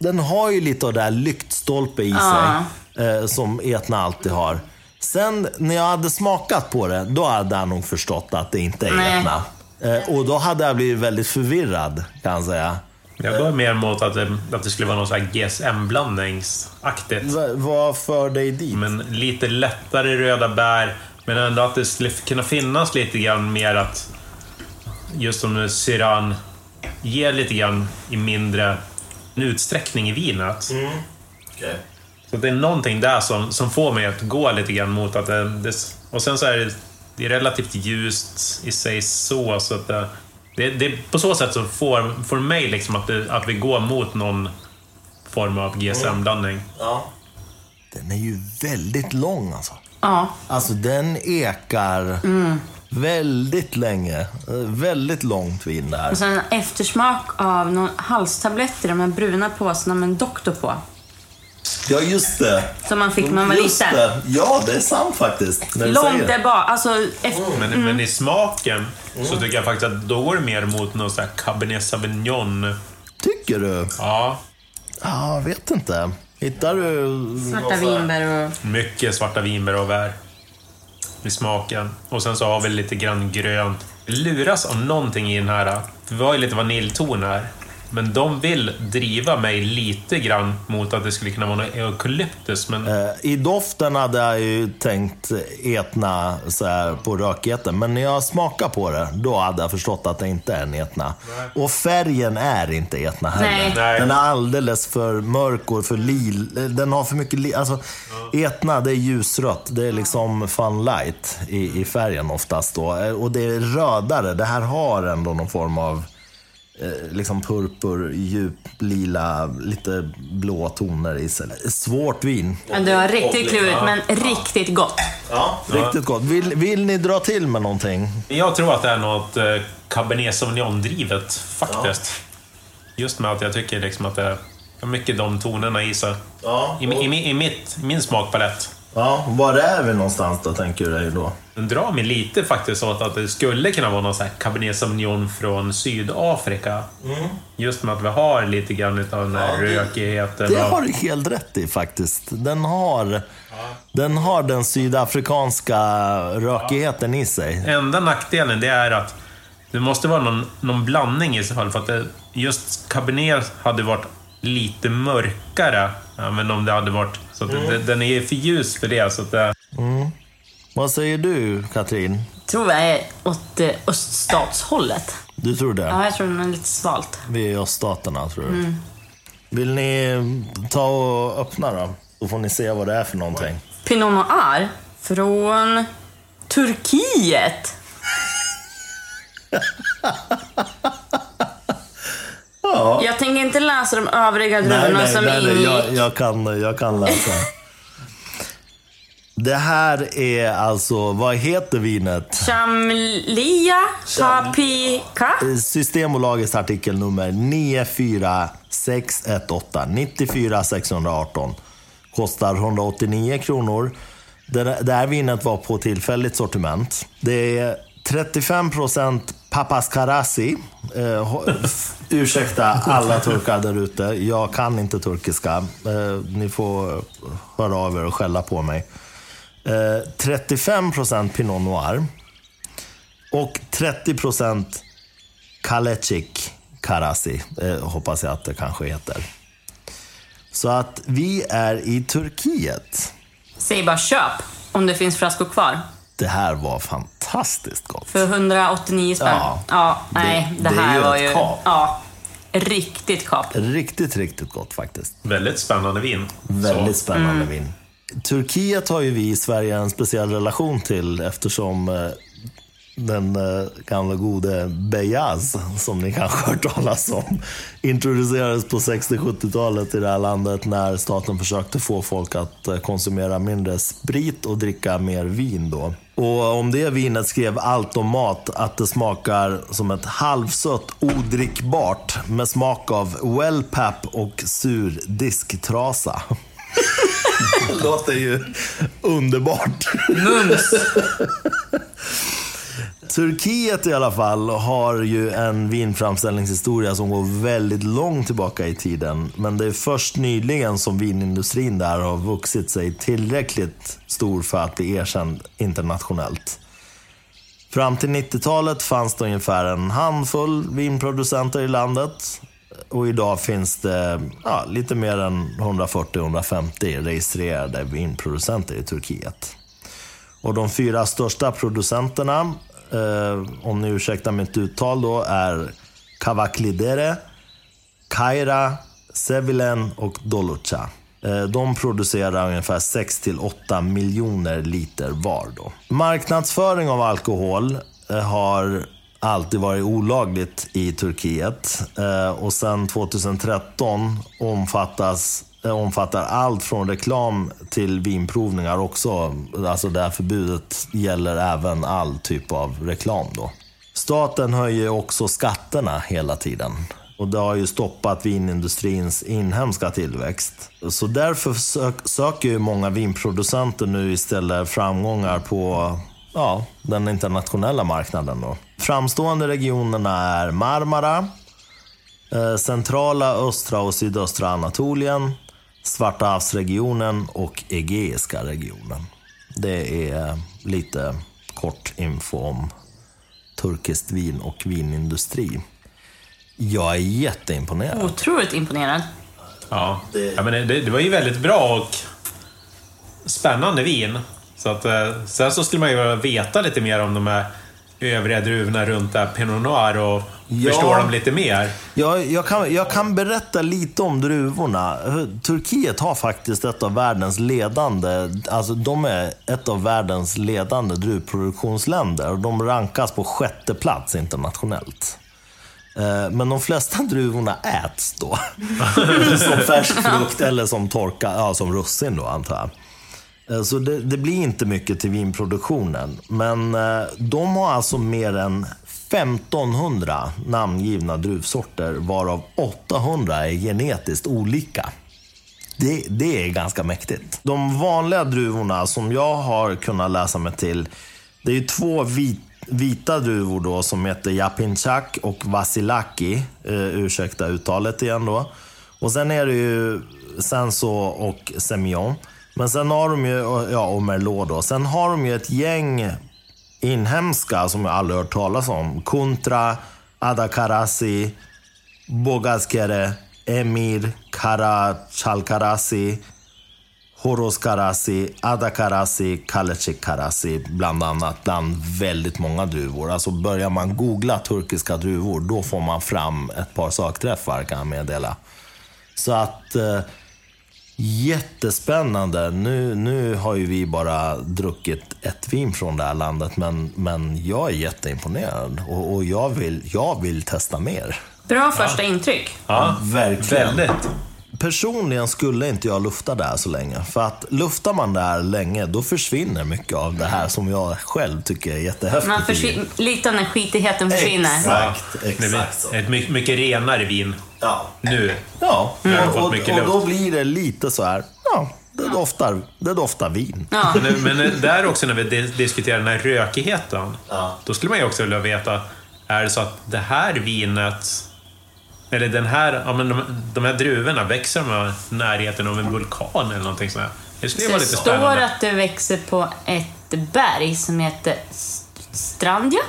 Den har ju lite av det här lyktstolpe i sig. Eh, som Etna alltid har. Sen när jag hade smakat på det, då hade jag nog förstått att det inte är
Nej.
Etna. Eh, och då hade jag blivit väldigt förvirrad, kan jag säga.
Jag går mer mot att det, att det skulle vara någon sån här GSM-blandningsaktigt.
Va, vad för dig dit?
Men lite lättare röda bär, men ändå att det skulle kunna finnas lite grann mer att just som Syran ger lite grann i mindre utsträckning i vinet. Så det är någonting där som, som får mig att gå lite grann mot att det, det och sen så är det, det är relativt ljust i sig så, så att det, det, det på så sätt så får, får mig liksom att, det, att vi går mot någon form av GSM-blandning.
Ja. Den är ju väldigt lång alltså.
Ja.
Alltså den ekar väldigt länge. Eh, Väldigt långt vin där.
Och sen en eftersmak av någon halstablett i de här bruna påsarna med en doktor på.
Ja, just det.
Som man fick när man var
Just
liten.
det. Ja, det är sant faktiskt. när du
Långt
säger det.
där bak. Alltså, efter,
Men, men i smaken så tycker jag faktiskt att då går det mer mot någon sån här Cabernet Sauvignon.
Tycker du?
Ja,
Ja, jag vet inte. Hittar du...
svarta vinbär och...
mycket svarta vinbär och bär i smaken. Och sen så har vi lite grann grönt. Luras av någonting i den här. För vi har ju lite vaniljton här. Men de vill driva mig lite grann mot att det skulle kunna vara något eukalyptus. Men
Eh, I doften hade jag ju tänkt etna så här, på rökigheten. Men när jag smakar på det, då hade jag förstått att det inte är en etna. Och färgen är inte etna heller.
Nej.
Nej.
Den är alldeles för mörk och för lil. Den har för mycket li... Alltså, etna, det är ljusrött. Det är liksom fun light i, i färgen oftast då. Eh, Och det är rödare. Det här har ändå någon form av liksom purpur, djup, lila, lite blå toner i sig. Svårt vin.
Ja, du har riktigt klurigt, men riktigt gott.
Ja, riktigt gott. Vill, vill ni dra till med någonting?
jag tror att det är något eh, Cabernet Sauvignon-drivet faktiskt. Just med att jag tycker liksom att det har mycket de tonerna i sig.
Ja,
I, i, i, i mitt, min smakpalett.
Ja, var är vi någonstans då, tänker du dig då?
Den drar mig lite faktiskt åt att det skulle kunna vara någon sån här Cabernet Sauvignon från Sydafrika. Just med att vi har lite grann utav den här rökigheten.
Det har du helt rätt i faktiskt. Den har, den, har den sydafrikanska rökigheten i sig.
Enda nackdelen det är att det måste vara någon, någon blandning i så fall. För att det, just Cabernet hade varit lite mörkare. Ja, men om det hade varit... Så att det, den är för ljus för det. Så att det,
Vad säger du, Katrin?
tror jag är åt eh, öststatshållet.
Du tror det?
Ja, jag tror den är lite svalt.
Vi är i öststaterna, tror du? Vill ni ta och öppna då? Då får ni se vad det är för någonting.
Pinot Noir från Turkiet. [LAUGHS] Jag tänker inte läsa de övriga druvorna som ingick.
jag, jag, kan, jag kan läsa. Det här är alltså, vad heter vinet?
Chamlia Chapika.
Systembolagets artikelnummer 94618. 94 618. Kostar 189 kronor. Det, här vinet var på tillfälligt sortiment. Det är 35% Papas Karasi. Eh, [LAUGHS] ursäkta alla turkar där ute. Jag kan inte turkiska. Eh, ni får höra av er och skälla på mig. Eh, 35% Pinot Noir. Och 30% Kalecik Karasi, eh, hoppas jag att det kanske heter. Så att vi är i Turkiet.
Säg bara köp om det finns flaskor kvar.
Det här var fantastiskt gott.
För 189 spänn.
Ja.
Ja, nej. Det,
Det- det är
här
ju
var
ett
ju...
kap.
Ja, riktigt kap.
Riktigt, riktigt gott faktiskt.
väldigt spännande vin.
Väldigt
Så,
spännande vin. Turkiet har ju vi i Sverige en speciell relation till eftersom eh, den eh, gamla gode Beyaz, som ni kanske har hört talas om, introducerades på 60-70-talet i det här landet när staten försökte få folk att eh, konsumera mindre sprit och dricka mer vin då. Och om det vinet skrev Allt om mat att det smakar som ett halvsött odrickbart med smak av wellpap och sur disktrasa. [LAUGHS] Låter ju underbart.
Mums!
Turkiet i alla fall har ju en vinframställningshistoria som går väldigt långt tillbaka i tiden. Men det är först nyligen som vinindustrin där har vuxit sig tillräckligt stor för att bli erkänd internationellt. Fram till 90-talet fanns det ungefär en handfull vinproducenter i landet. Och idag finns det ja, lite mer än 140-150 registrerade vinproducenter i Turkiet. Och de fyra största producenterna eh, om ni ursäktar mitt uttal då, är Kavaklidere, Kaira, Sevilen och Doluca. Eh, de producerar ungefär 6-8 miljoner liter var. Då. Marknadsföring av alkohol eh, har alltid varit olagligt i Turkiet. Eh, och sen 2013 omfattas eh, omfattar allt från reklam till vinprovningar också. Alltså det här förbudet gäller även all typ av reklam då. Staten höjer också skatterna hela tiden. Och det har ju stoppat vinindustrins inhemska tillväxt. Så därför söker ju många vinproducenter nu istället framgångar på ja, den internationella marknaden. Då. Framstående regionerna är Marmara, eh, centrala, östra och sydöstra Anatolien, Svarta havsregionen och Egeiska regionen. Det är lite kort info om turkiskt vin och vinindustri. Jag är jätteimponerad.
Otroligt imponerad.
Ja, ja men det, det var ju väldigt bra och spännande vin. Så att, eh, sen så skulle man ju vilja veta lite mer om de här övriga druvorna runt Pinot Noir och ja, förstå dem lite mer.
Ja, jag, kan, jag kan berätta lite om druvorna. Turkiet har faktiskt ett av världens ledande, alltså de är ett av världens ledande druvproduktionsländer och de rankas på sjätte plats internationellt. Eh, men de flesta [LAUGHS] druvorna äts då. [LAUGHS] som färsk frukt eller som torka, ja som russin då antar jag. Eh, så det, det, blir inte mycket till vinproduktionen. Men eh, de har alltså mer än 1500 namngivna druvsorter varav 800 är genetiskt olika. Det, det, är ganska mäktigt. De vanliga druvorna som jag har kunnat läsa mig till, det är två vita vita druvor då som heter Japinchak och Vasilaki. Eh, ursäkta uttalet igen då. Och sen är det ju Senso och Semillon. Men sen har de ju, ja och Merlot då. Sen har de ju ett gäng inhemska som jag aldrig hört talas om. Kuntra, Adakarasi, Bogaskere, Emir, Kara, Chalkarasi, Horoskarasi, Adakarasi, Kalecikkarasi bland annat. Bland väldigt många druvor. Alltså börjar man googla turkiska druvor, då får man fram ett par sakträffar kan jag meddela. Så att eh, Jättespännande. Nu, nu har ju vi bara druckit ett vin från det här landet, men, men jag är jätteimponerad och, och jag, vill, jag vill testa mer.
Bra första
ja.
intryck.
Ja, verkligen. Väldigt.
Personligen skulle inte jag lufta där så länge. För att luftar man där länge, då försvinner mycket av det här som jag själv tycker är jättehäftigt.
Man försvin- lite av den skitigheten försvinner.
Exakt, exakt.
Ett mycket, mycket renare vin.
Ja.
Nu.
Ja, mm. och, och, och, då blir det lite så här, ja, det doftar, det doftar vin.
Ja.
Men, men där också när vi diskuterar den här rökigheten, ja. då skulle man ju också vilja veta, är det så att det här vinet eller den här, ja, men de, de här druvorna, växer de i närheten av en vulkan eller någonting sånt?
Det skulle vara lite spännande. Det står att det växer på ett berg som heter Strandja.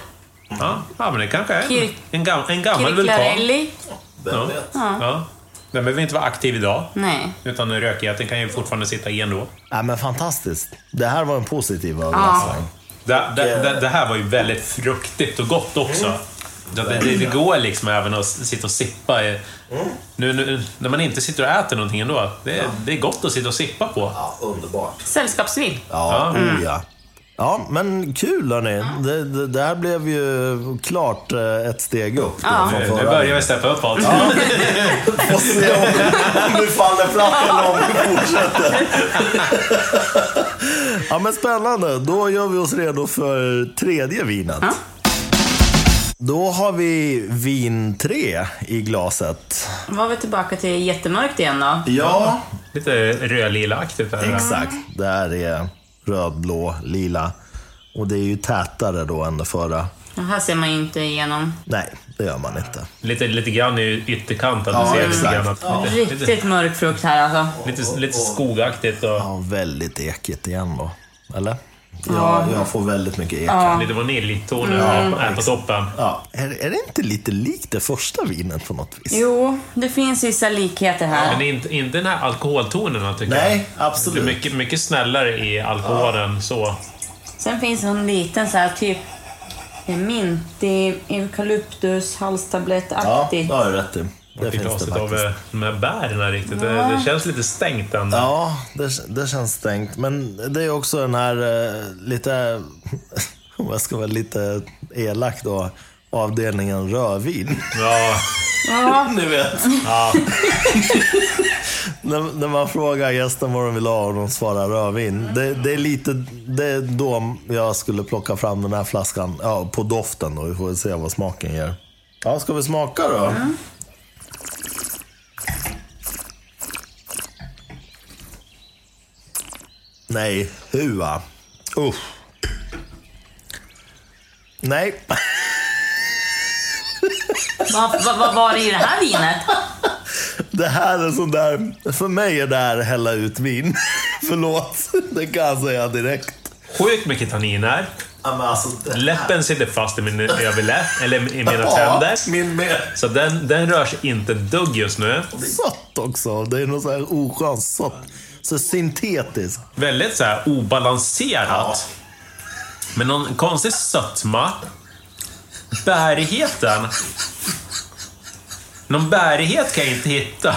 Ja, ja men det kanske är en, en, gam, en gammal vulkan.
Ja.
Ja. Den behöver inte vara aktiv idag.
Nej.
Utan rökigheten kan ju fortfarande sitta i ändå.
Ja, men fantastiskt. Det här var en positiv överraskning.
Ja. Det, det, det, det, här var ju väldigt fruktigt och gott också. Mm. Det, det, det, går liksom även att sitta och sippa. Mm. Nu, nu, när man inte sitter och äter någonting ändå. Det, ja. det är gott att sitta och sippa på.
Ja, underbart.
Sällskapsvin.
Ja, mm. oh, ja. Ja, men kul hörni. Det, det, det här blev ju klart eh, ett steg upp.
Ja.
Nu, nu börjar vi steppa upp allt.
Ja. [LAUGHS] Får se om, om du faller fram eller om du fortsätter. [LAUGHS] Ja, men spännande. Då gör vi oss redo för tredje vinet.
Ja.
Då har vi vin 3 i glaset.
Var vi tillbaka till jättemörkt igen då?
Ja,
Lite rödlilaaktigt
exakt. Det här är röd, blå, lila. Och det är ju tätare då än det förra.
Det här ser man ju inte igenom.
Nej, det gör man inte.
Lite, lite grann i ytterkanten.
Ja,
du ser lite,
exakt.
grann att, lite, lite,
Riktigt mörk frukt här alltså.
lite, lite skogaktigt och
Ja, väldigt ekigt igen då. Eller?
Ja.
Jag, får väldigt mycket ek.
Ja.
lite vaniljtoner här på toppen.
Ja, är, är det inte lite likt det första vinet på något vis?
Jo, det finns vissa likheter här.
Men inte, inte den här alkoholtonerna tycker
Nej,
jag.
absolut.
Det är mycket, mycket snällare i alkoholen så.
Sen finns en liten så här typ mintig, eukalyptus,
Ja,
halstablettaktig.
det har du rätt i. Det finns det
glaset av de här bären riktigt. Det, det känns lite stängt ändå.
Ja, det, det känns stängt. Men det är också den här eh, lite, [LAUGHS] om jag ska vara lite elak då, avdelningen rödvin.
Ja, [LAUGHS]
Ja,
Ni vet.
ja. [LAUGHS]
när, när man frågar gästen vad de vill ha och de svarar rödvin. Det, det är lite, det är då jag skulle plocka fram den här flaskan. Ja, på doften då. Vi får väl se vad smaken ger. Ja, ska vi smaka då? Nej, hua. Usch. Nej.
vad, vad, vad var det i det här vinet?
Det här är sån där... För mig är det här hälla ut vin. [LAUGHS] Förlåt, det kan jag säga direkt.
Sjukt mycket tanniner.
Ja, men alltså, det
Läppen sitter fast i min överläpp, eller i mina
Ja,
tänder.
min med.
Så den, den rör sig inte ett dugg just nu.
Sött också. Det är något så här oskönt sött. Så syntetiskt.
Väldigt så här obalanserat. Men någon konstig sötma. Bärigheten. Någon bärighet kan jag inte hitta.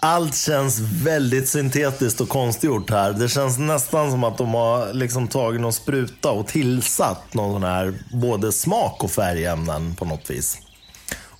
Allt känns väldigt syntetiskt och konstgjort här. Det känns nästan som att de har liksom tagit någon spruta och tillsatt någon sån här både smak och färgämnen på något vis.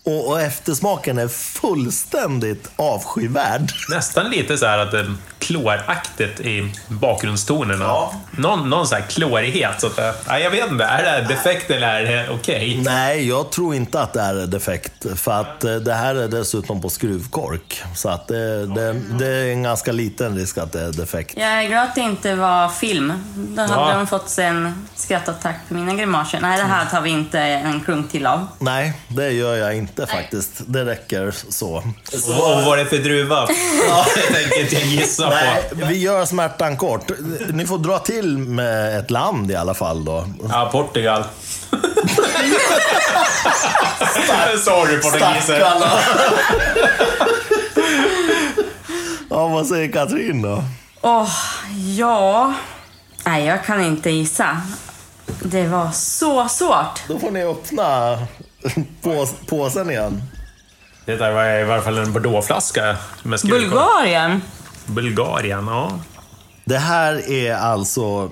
Och, och eftersmaken är fullständigt avskyvärd.
Nästan lite så här att kloraktigt i bakgrundstonerna.
Ja.
Någon, någon så här klorighet. Så att, det- ja, jag vet inte, är det defekt eller är det okej?
Nej, jag tror inte att det är defekt. För att eh, det här är dessutom på skruvkork. Så att det, det, det är en ganska liten risk att det är defekt.
Jag är glad att det inte var film. Då hade
Ja.
de fått sig en skrattattack på mina grimaser. Nej, det här tar vi inte en klunk till av.
Nej, det gör jag inte faktiskt. Det räcker så.
Och vad var det för druva? det [LAUGHS] tänker inte jag gissa
Nej,
på.
vi gör smärtan kort. Ni får dra till med ett land i alla fall då.
Ja, Portugal. [LAUGHS] Sorry portugiser.
Ja, vad säger Katrin då?
Åh, ja... Nej, jag kan inte gissa. Det var så svårt.
Då får ni öppna pås påsen igen.
Det där var i varje fall en bordeauxflaska. med skruvkork.
Bulgarien.
Bulgarien, ja.
Det här är alltså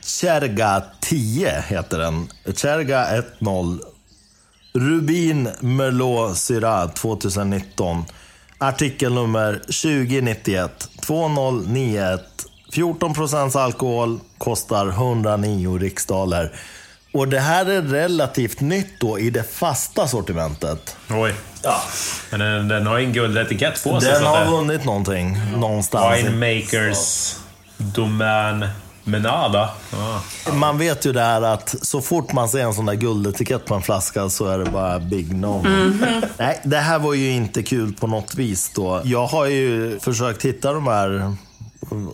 Cherga 10 heter den. Cherga 10 Rubin Merlot Syrah 2019. Artikelnummer 2091 2091. 14 procents alkohol, kostar 109 riksdaler. Och det här är relativt nytt då i det fasta sortimentet.
Oj.
Ja.
Men den, den har ju en guldetikett på sig.
Den har vunnit någonting någonstans.
Winemakers Domän Menada. Ja.
Man vet ju det här att så fort man ser en sån där guldetikett på en flaska så är det bara big no. Nej, det här var ju inte kul på något vis då. Jag har ju försökt hitta de här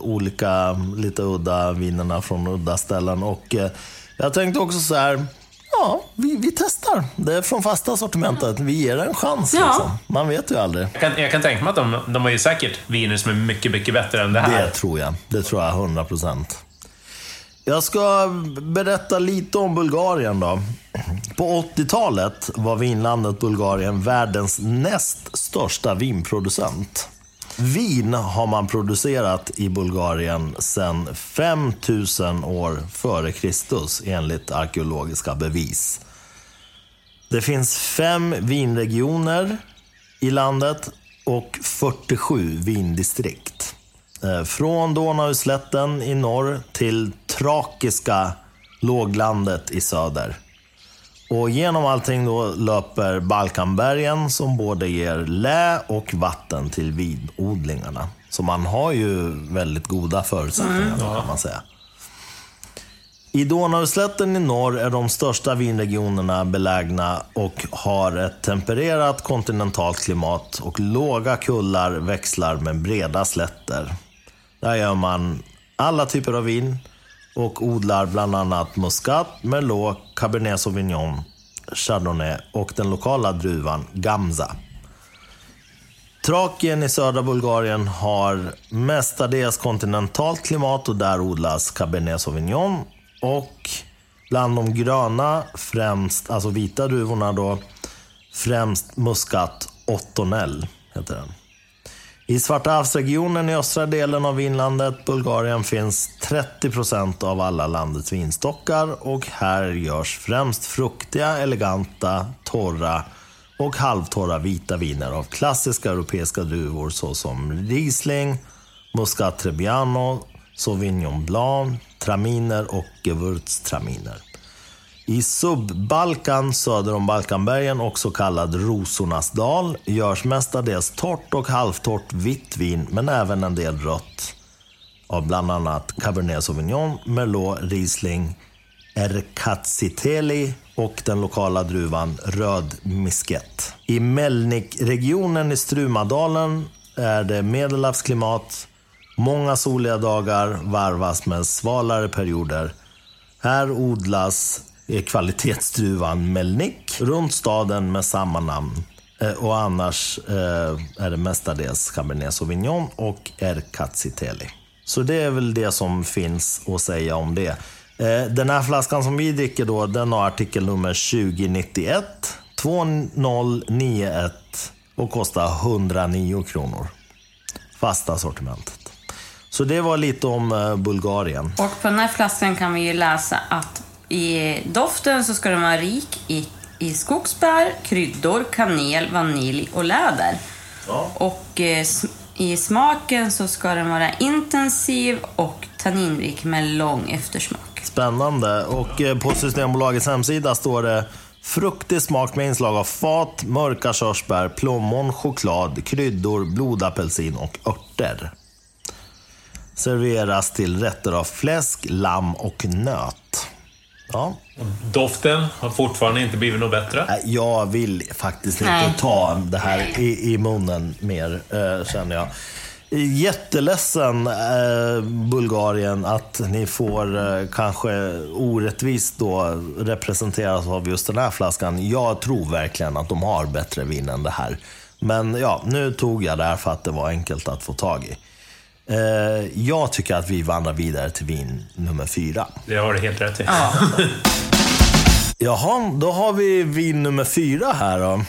olika, lite udda vinerna från udda ställen och eh, jag tänkte också så här. Ja, vi, vi testar. Det är från fasta sortimentet. Vi ger det en chans.
Ja.
Liksom. Man vet ju aldrig.
Jag, kan, jag kan tänka mig att de, de har ju säkert viner som är mycket, mycket bättre än det här.
Det tror jag. Det tror jag 100 procent. Jag ska berätta lite om Bulgarien då. På 80-talet var vinlandet Bulgarien världens näst största vinproducent. Vin har man producerat i Bulgarien sedan 5000 år före Kristus enligt arkeologiska bevis. Det finns fem vinregioner i landet och 47 vindistrikt. Eh, från Donauslätten i norr till trakiska låglandet i söder. Och genom allting då löper Balkanbergen som både ger lä och vatten till vinodlingarna. Så man har ju väldigt goda förutsättningar då, kan man säga. I Donauslätten i norr är de största vinregionerna belägna och har ett tempererat kontinentalt klimat och låga kullar växlar med breda slätter. Där gör man alla typer av vin och odlar bland annat Muscat, Merlot, Cabernet Sauvignon, Chardonnay och den lokala druvan Gamza. Trakien i södra Bulgarien har mestadels kontinentalt klimat och där odlas Cabernet Sauvignon. Och bland de gröna, främst, alltså vita druvorna då, främst Muscat Ottonell heter den. I Svarta havsregionen i östra delen av inlandet, Bulgarien finns 30 procent av alla landets vinstockar och här görs främst fruktiga, eleganta, torra och halvtorra vita viner av klassiska europeiska druvor såsom Riesling, Muscat Trebbiano, Sauvignon Blanc, Traminer och Gewürztraminer. I subbalkan söder om Balkanbergen, också kallad Rosornas dal, görs mestadels torrt och halvtorrt vitt vin, men även en del rött. Av bland annat Cabernet Sauvignon, Merlot, Riesling, Erkatsiteli och den lokala druvan Röd Misket. I Melnikregionen i Strumadalen är det medelhavsklimat. Många soliga dagar varvas med svalare perioder. Här odlas är kvalitetsdruvan Melnik runt staden med samma namn. Eh, och annars eh, är det mestadels Cabernet Sauvignon och Erkatsiteli. Så det är väl det som finns att säga om det. Eh, Den här flaskan som vi dricker då, den har artikelnummer 2091 2091 och kostar 109 kronor. Fasta sortimentet. Så det var lite om eh, Bulgarien.
Och på den här flaskan kan vi ju läsa att i doften så ska den vara rik i, i skogsbär, kryddor, kanel, vanilj och läder.
Ja.
Och eh, i smaken så ska den vara intensiv och tanninrik med lång eftersmak.
Spännande. Och eh, på Systembolagets hemsida står det fruktig smak med inslag av fat, mörka körsbär, plommon, choklad, kryddor, blodapelsin och örter. Serveras till rätter av fläsk, lamm och nöt. Ja.
Doften har fortfarande inte blivit något bättre.
Jag vill faktiskt inte
Nej.
ta det här i, i munnen mer, eh, känner jag. Jätteledsen, eh, Bulgarien, att ni får eh, kanske orättvist då representeras av just den här flaskan. Jag tror verkligen att de har bättre vin än det här. Men ja, nu tog jag det här för att det var enkelt att få tag i. Eh, jag tycker att vi vandrar vidare till vin nummer fyra.
Det har du helt rätt i.
Ja. [LAUGHS]
Jaha, då har vi vin nummer fyra här då.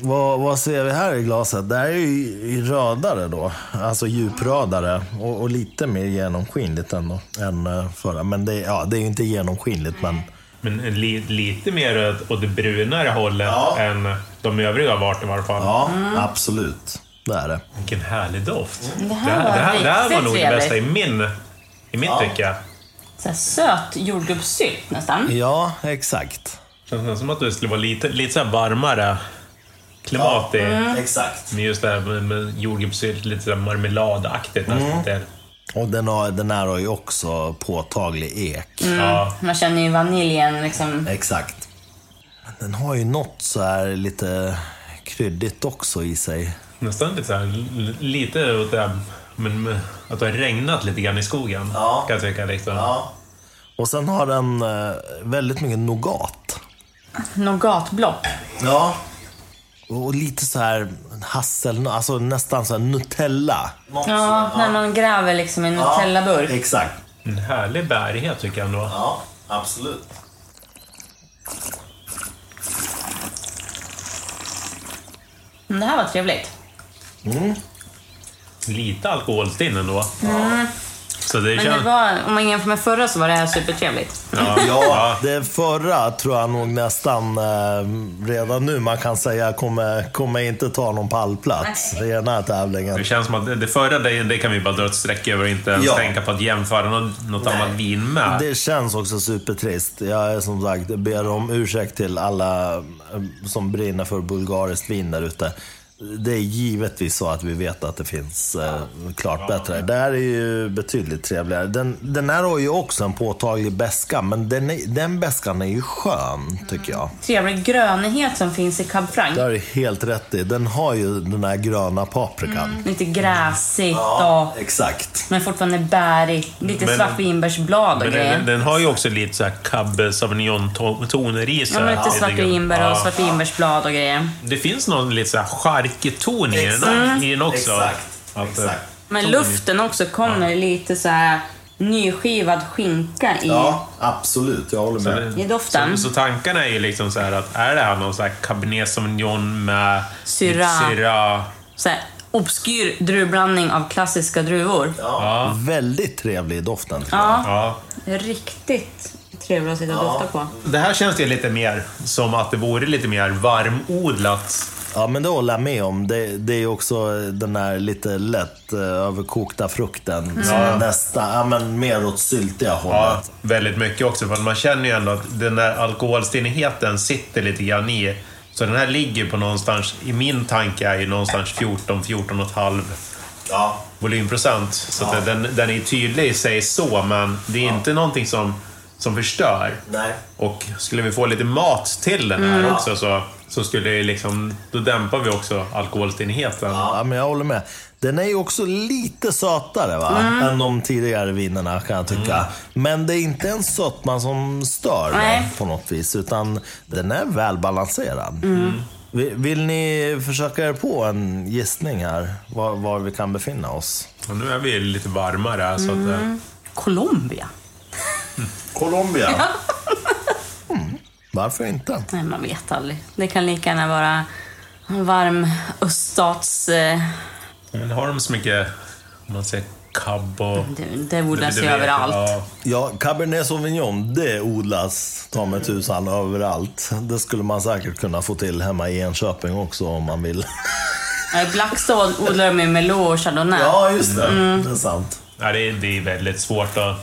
Vad, vad ser vi här i glaset? Det här är ju rödare då. Alltså djuprödare. Och, och lite mer genomskinligt ändå än eh, förra. Men det, ja, det är ju inte genomskinligt, men...
Men li, lite mer åt det brunare hållet
Ja.
än de övriga varit i varje fall.
Ja, absolut. Det är det.
Vilken härlig doft.
Det
Det
här
här,
var
det här, det här var nog det bästa i min, i mitt
Ja.
tycke.
Så söt jordgubbssylt nästan.
Ja, exakt.
Känns som att det skulle vara lite, lite så här varmare klimat i.
Exakt.
Men just det här med, med jordgubbssylt, lite så här marmeladaktigt nästan. till.
Och den, har, den här har ju också påtaglig ek.
Ja,
Man känner ju vaniljen liksom.
Exakt. Den har ju något så här lite kryddigt också i sig.
Nästan lite så här, lite åt det här, men att det har regnat lite grann i skogen.
Ja.
Kan jag tycka. Liksom.
Och sen har den eh, väldigt mycket nougat.
Nougatblock.
Ja. Och lite så här hassel, alltså nästan så här Nutella.
Ja, när man gräver liksom i en Nutella-burk.
Exakt.
En härlig bärighet tycker jag ändå.
Ja, absolut.
Det här var trevligt.
Lite alkoholstinn ändå. Så det
Men det
känns...
var, om man jämför med förra så var det här supertrevligt.
Ja.
Ja, det förra tror jag nog nästan eh, redan nu man kan säga kommer, kommer inte ta någon pallplats i den här tävlingen.
Det känns som att det- det förra, det, det kan vi bara dra ett streck över och inte ens
Ja.
tänka på att jämföra något, något annat vin med.
Det känns också supertrist. Jag är som sagt, ber om ursäkt till alla eh, som brinner för bulgariskt vin där ute. Det är givetvis så att vi vet att det finns eh, klart bättre. Det här är ju betydligt trevligare. Den, den här har ju också en påtaglig beska men den, är, den beskan är ju skön, tycker jag.
Trevlig grönighet som finns i Cab Franc.
Det har du helt rätt i. Den har ju den här gröna paprikan.
Lite gräsigt och...
Exakt.
Men fortfarande bärigt. Lite
Men-
svartvinbärsblad och
Men
grejer.
den, den har ju också lite så här Cab Sauvignon-toner i sig.
Ja, men lite svartvinbär och
Ja.
svartvinbärsblad och grejer.
Det finns någon lite så här charketon i den,
Exakt.
i den också.
Exakt.
Att, eh,
Exakt.
Men luften också kommer lite så här nyskivad skinka i,
Ja, absolut. Jag håller med.
i doften.
Så, så tankarna är ju liksom så här att är det här någon så här Cabernet Sauvignon med
Syrah.
Syrah?
Så här, obskyr druvblandning av klassiska druvor.
Ja. Väldigt trevlig i doften. tycker jag.
Ja,
Ja.
riktigt trevligt att sitta och dofta på.
Det här känns ju lite mer som att det vore lite mer varmodlat.
Ja, men det håller jag med om. Det, det är också den här lite lätt eh, överkokta frukten. Som är nästan, ja men mer åt syltiga
Ja,
hållet.
väldigt mycket också. För man känner ju ändå att den där alkoholstinnigheten sitter lite grann i. Så den här ligger på någonstans, i min tanke är ju någonstans 14, 14,5
Ja.
volymprocent. Så att den, den är tydlig i sig så, men det är inte någonting som, som förstör.
Nej.
Och skulle vi få lite mat till den här också så, så skulle det liksom, då dämpar vi också alkoholstinnigheten.
Ja, men jag håller med. Den är ju också lite sötare va? än de tidigare vinerna kan jag tycka. Men det är inte en sötma som stör
Nej.
på något vis. Utan den är välbalanserad. Vill, vill ni försöka er på en gissning här? Var, var vi kan befinna oss?
Och nu är vi lite varmare så att, eh,
Colombia?
Colombia. Mm. [LAUGHS] Varför inte?
Nej, man vet aldrig. Det kan lika gärna vara en varm öststats... Eh,
men har de så mycket, om man säger cab och...
det, det odlas ju överallt.
Ja,
Ja, Cabernet Sauvignon, det odlas ta med tusan överallt. Det skulle man säkert kunna få till hemma i Enköping också om man vill. [LAUGHS]
Blackstad odlar de ju Merlot och Chardonnay.
Ja, just det. Det är sant.
Ja, det, är, det är väldigt svårt att,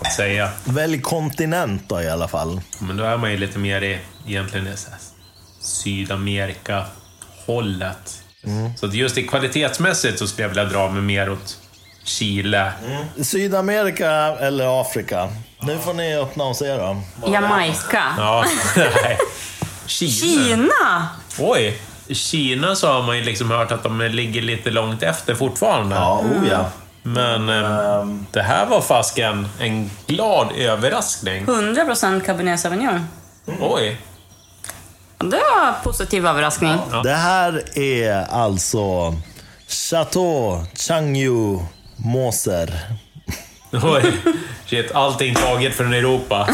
att säga.
Välj kontinent då i alla fall.
Men då är man ju lite mer i, egentligen i så Sydamerika-hållet. Så att just i kvalitetsmässigt så skulle jag vilja dra mig mer åt Chile.
Sydamerika eller Afrika? Nu får ni öppna och se då.
Jamaica.
Ja, [LAUGHS] nej. Kina.
Kina!
Oj! I Kina så har man ju liksom hört att de ligger lite långt efter fortfarande.
Ja, oh ja.
Men eh, det här var fasken en glad överraskning.
100% Cabernet Sauvignon.
Oj!
Det var en positiv överraskning.
Det här är alltså Chateau Changyu Moser.
Oj! Shit, allting taget från Europa.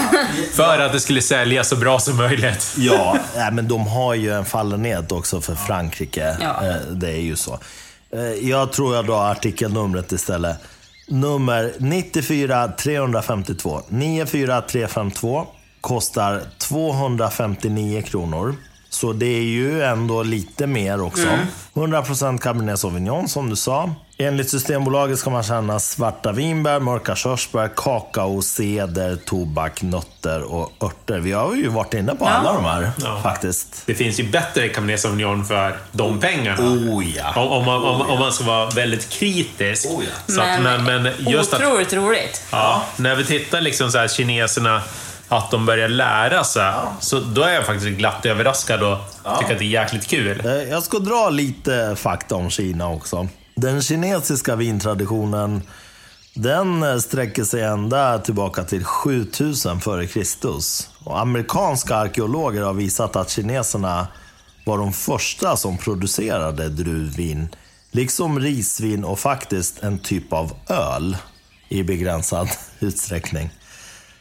För att det skulle säljas så bra som möjligt.
Ja, men de har ju en fallenhet också för Frankrike.
Ja.
Eh, Det är ju så. Eh, jag tror jag drar artikelnumret istället. Nummer 94 352. 94 352 kostar 259 kronor. Så det är ju ändå lite mer också. 100% Cabernet Sauvignon som du sa. Enligt Systembolaget ska man känna svarta vinbär, mörka körsbär, kakao, ceder, tobak, nötter och örter. Vi har ju varit inne på alla de här
Ja.
faktiskt.
Det finns ju bättre Cabernet Sauvignon för de pengarna.
Oh ja.
Om, om, man, om, om man ska vara väldigt kritisk.
Oh ja.
Så att, men, men just att,
Otroligt roligt.
ja, när vi tittar liksom så här kineserna, att de börjar lära sig, så då är jag faktiskt glatt överraskad och tycker att det är jäkligt kul.
Eh, Jag ska dra lite fakta om Kina också. Den kinesiska vintraditionen den eh, sträcker sig ända tillbaka till 7000 f.Kr. Amerikanska arkeologer har visat att kineserna var de första som producerade druvvin. Liksom risvin och faktiskt en typ av öl i begränsad [LAUGHS] utsträckning.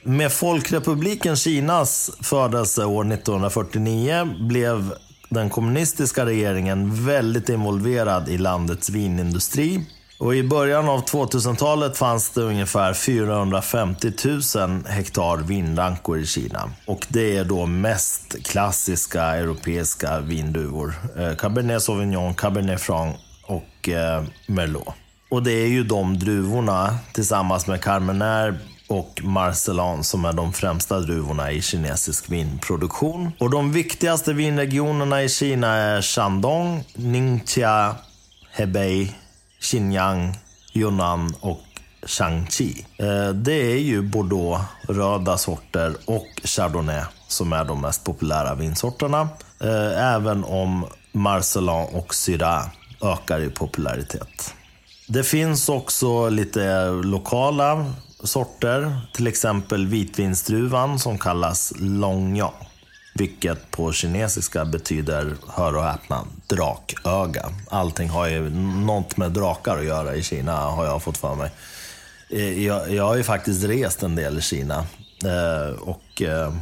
Med Folkrepubliken Kinas födelse år 1949 blev den kommunistiska regeringen väldigt involverad i landets vinindustri. Och I början av 2000-talet fanns det ungefär 450 000 hektar vinrankor i Kina. Och det är då mest klassiska europeiska vinduvor. Eh, Cabernet Sauvignon, Cabernet Franc och eh, Merlot. Och det är ju de druvorna tillsammans med Carmener och Marcellan som är de främsta druvorna i kinesisk vinproduktion. Och de viktigaste vinregionerna i Kina är Shandong, Ningxia, Hebei, Xinjiang, Yunnan och Shangqi. Eh, det är ju Bordeaux, röda sorter och Chardonnay som är de mest populära vinsorterna. Eh, även om Marcellan och Syrah ökar i popularitet. Det finns också lite lokala sorter, till exempel vitvinsdruvan som kallas Longyang. Vilket på kinesiska betyder, hör och häpna, draköga. Allting har ju något med drakar att göra i Kina, har jag fått för mig. Eh, jag, jag har ju faktiskt rest en del i Kina. Eh, och eh,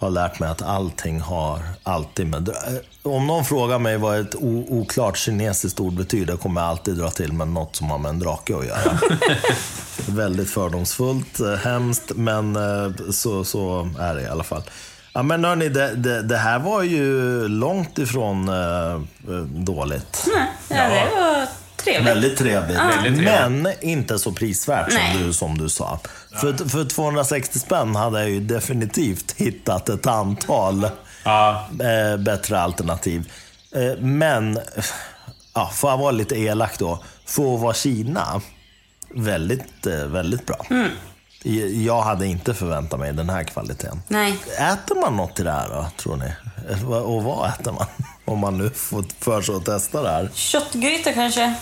har lärt mig att allting har alltid med... Om någon frågar mig vad ett oklart kinesiskt ord betyder kommer jag alltid dra till med något som har med en drake att göra. [LAUGHS] Väldigt fördomsfullt, hemskt, men så, så är det i alla fall. Ja, men hörni, det, det, det, här var ju långt ifrån äh, dåligt.
Nej, ja, det var trevligt.
Väldigt trevligt. Ah. Men inte så prisvärt som du, som du sa. För, för 260 spänn hade jag ju definitivt hittat ett antal ah. äh, bättre alternativ. Äh, men, ja, får jag vara lite elak då, att vara Kina, väldigt, väldigt bra. Mm. Jag hade inte förväntat mig den här kvaliteten.
Nej.
Äter man något till det här då, tror ni? Och vad äter man? Om man nu får för sig att testa det här.
Köttgryta kanske?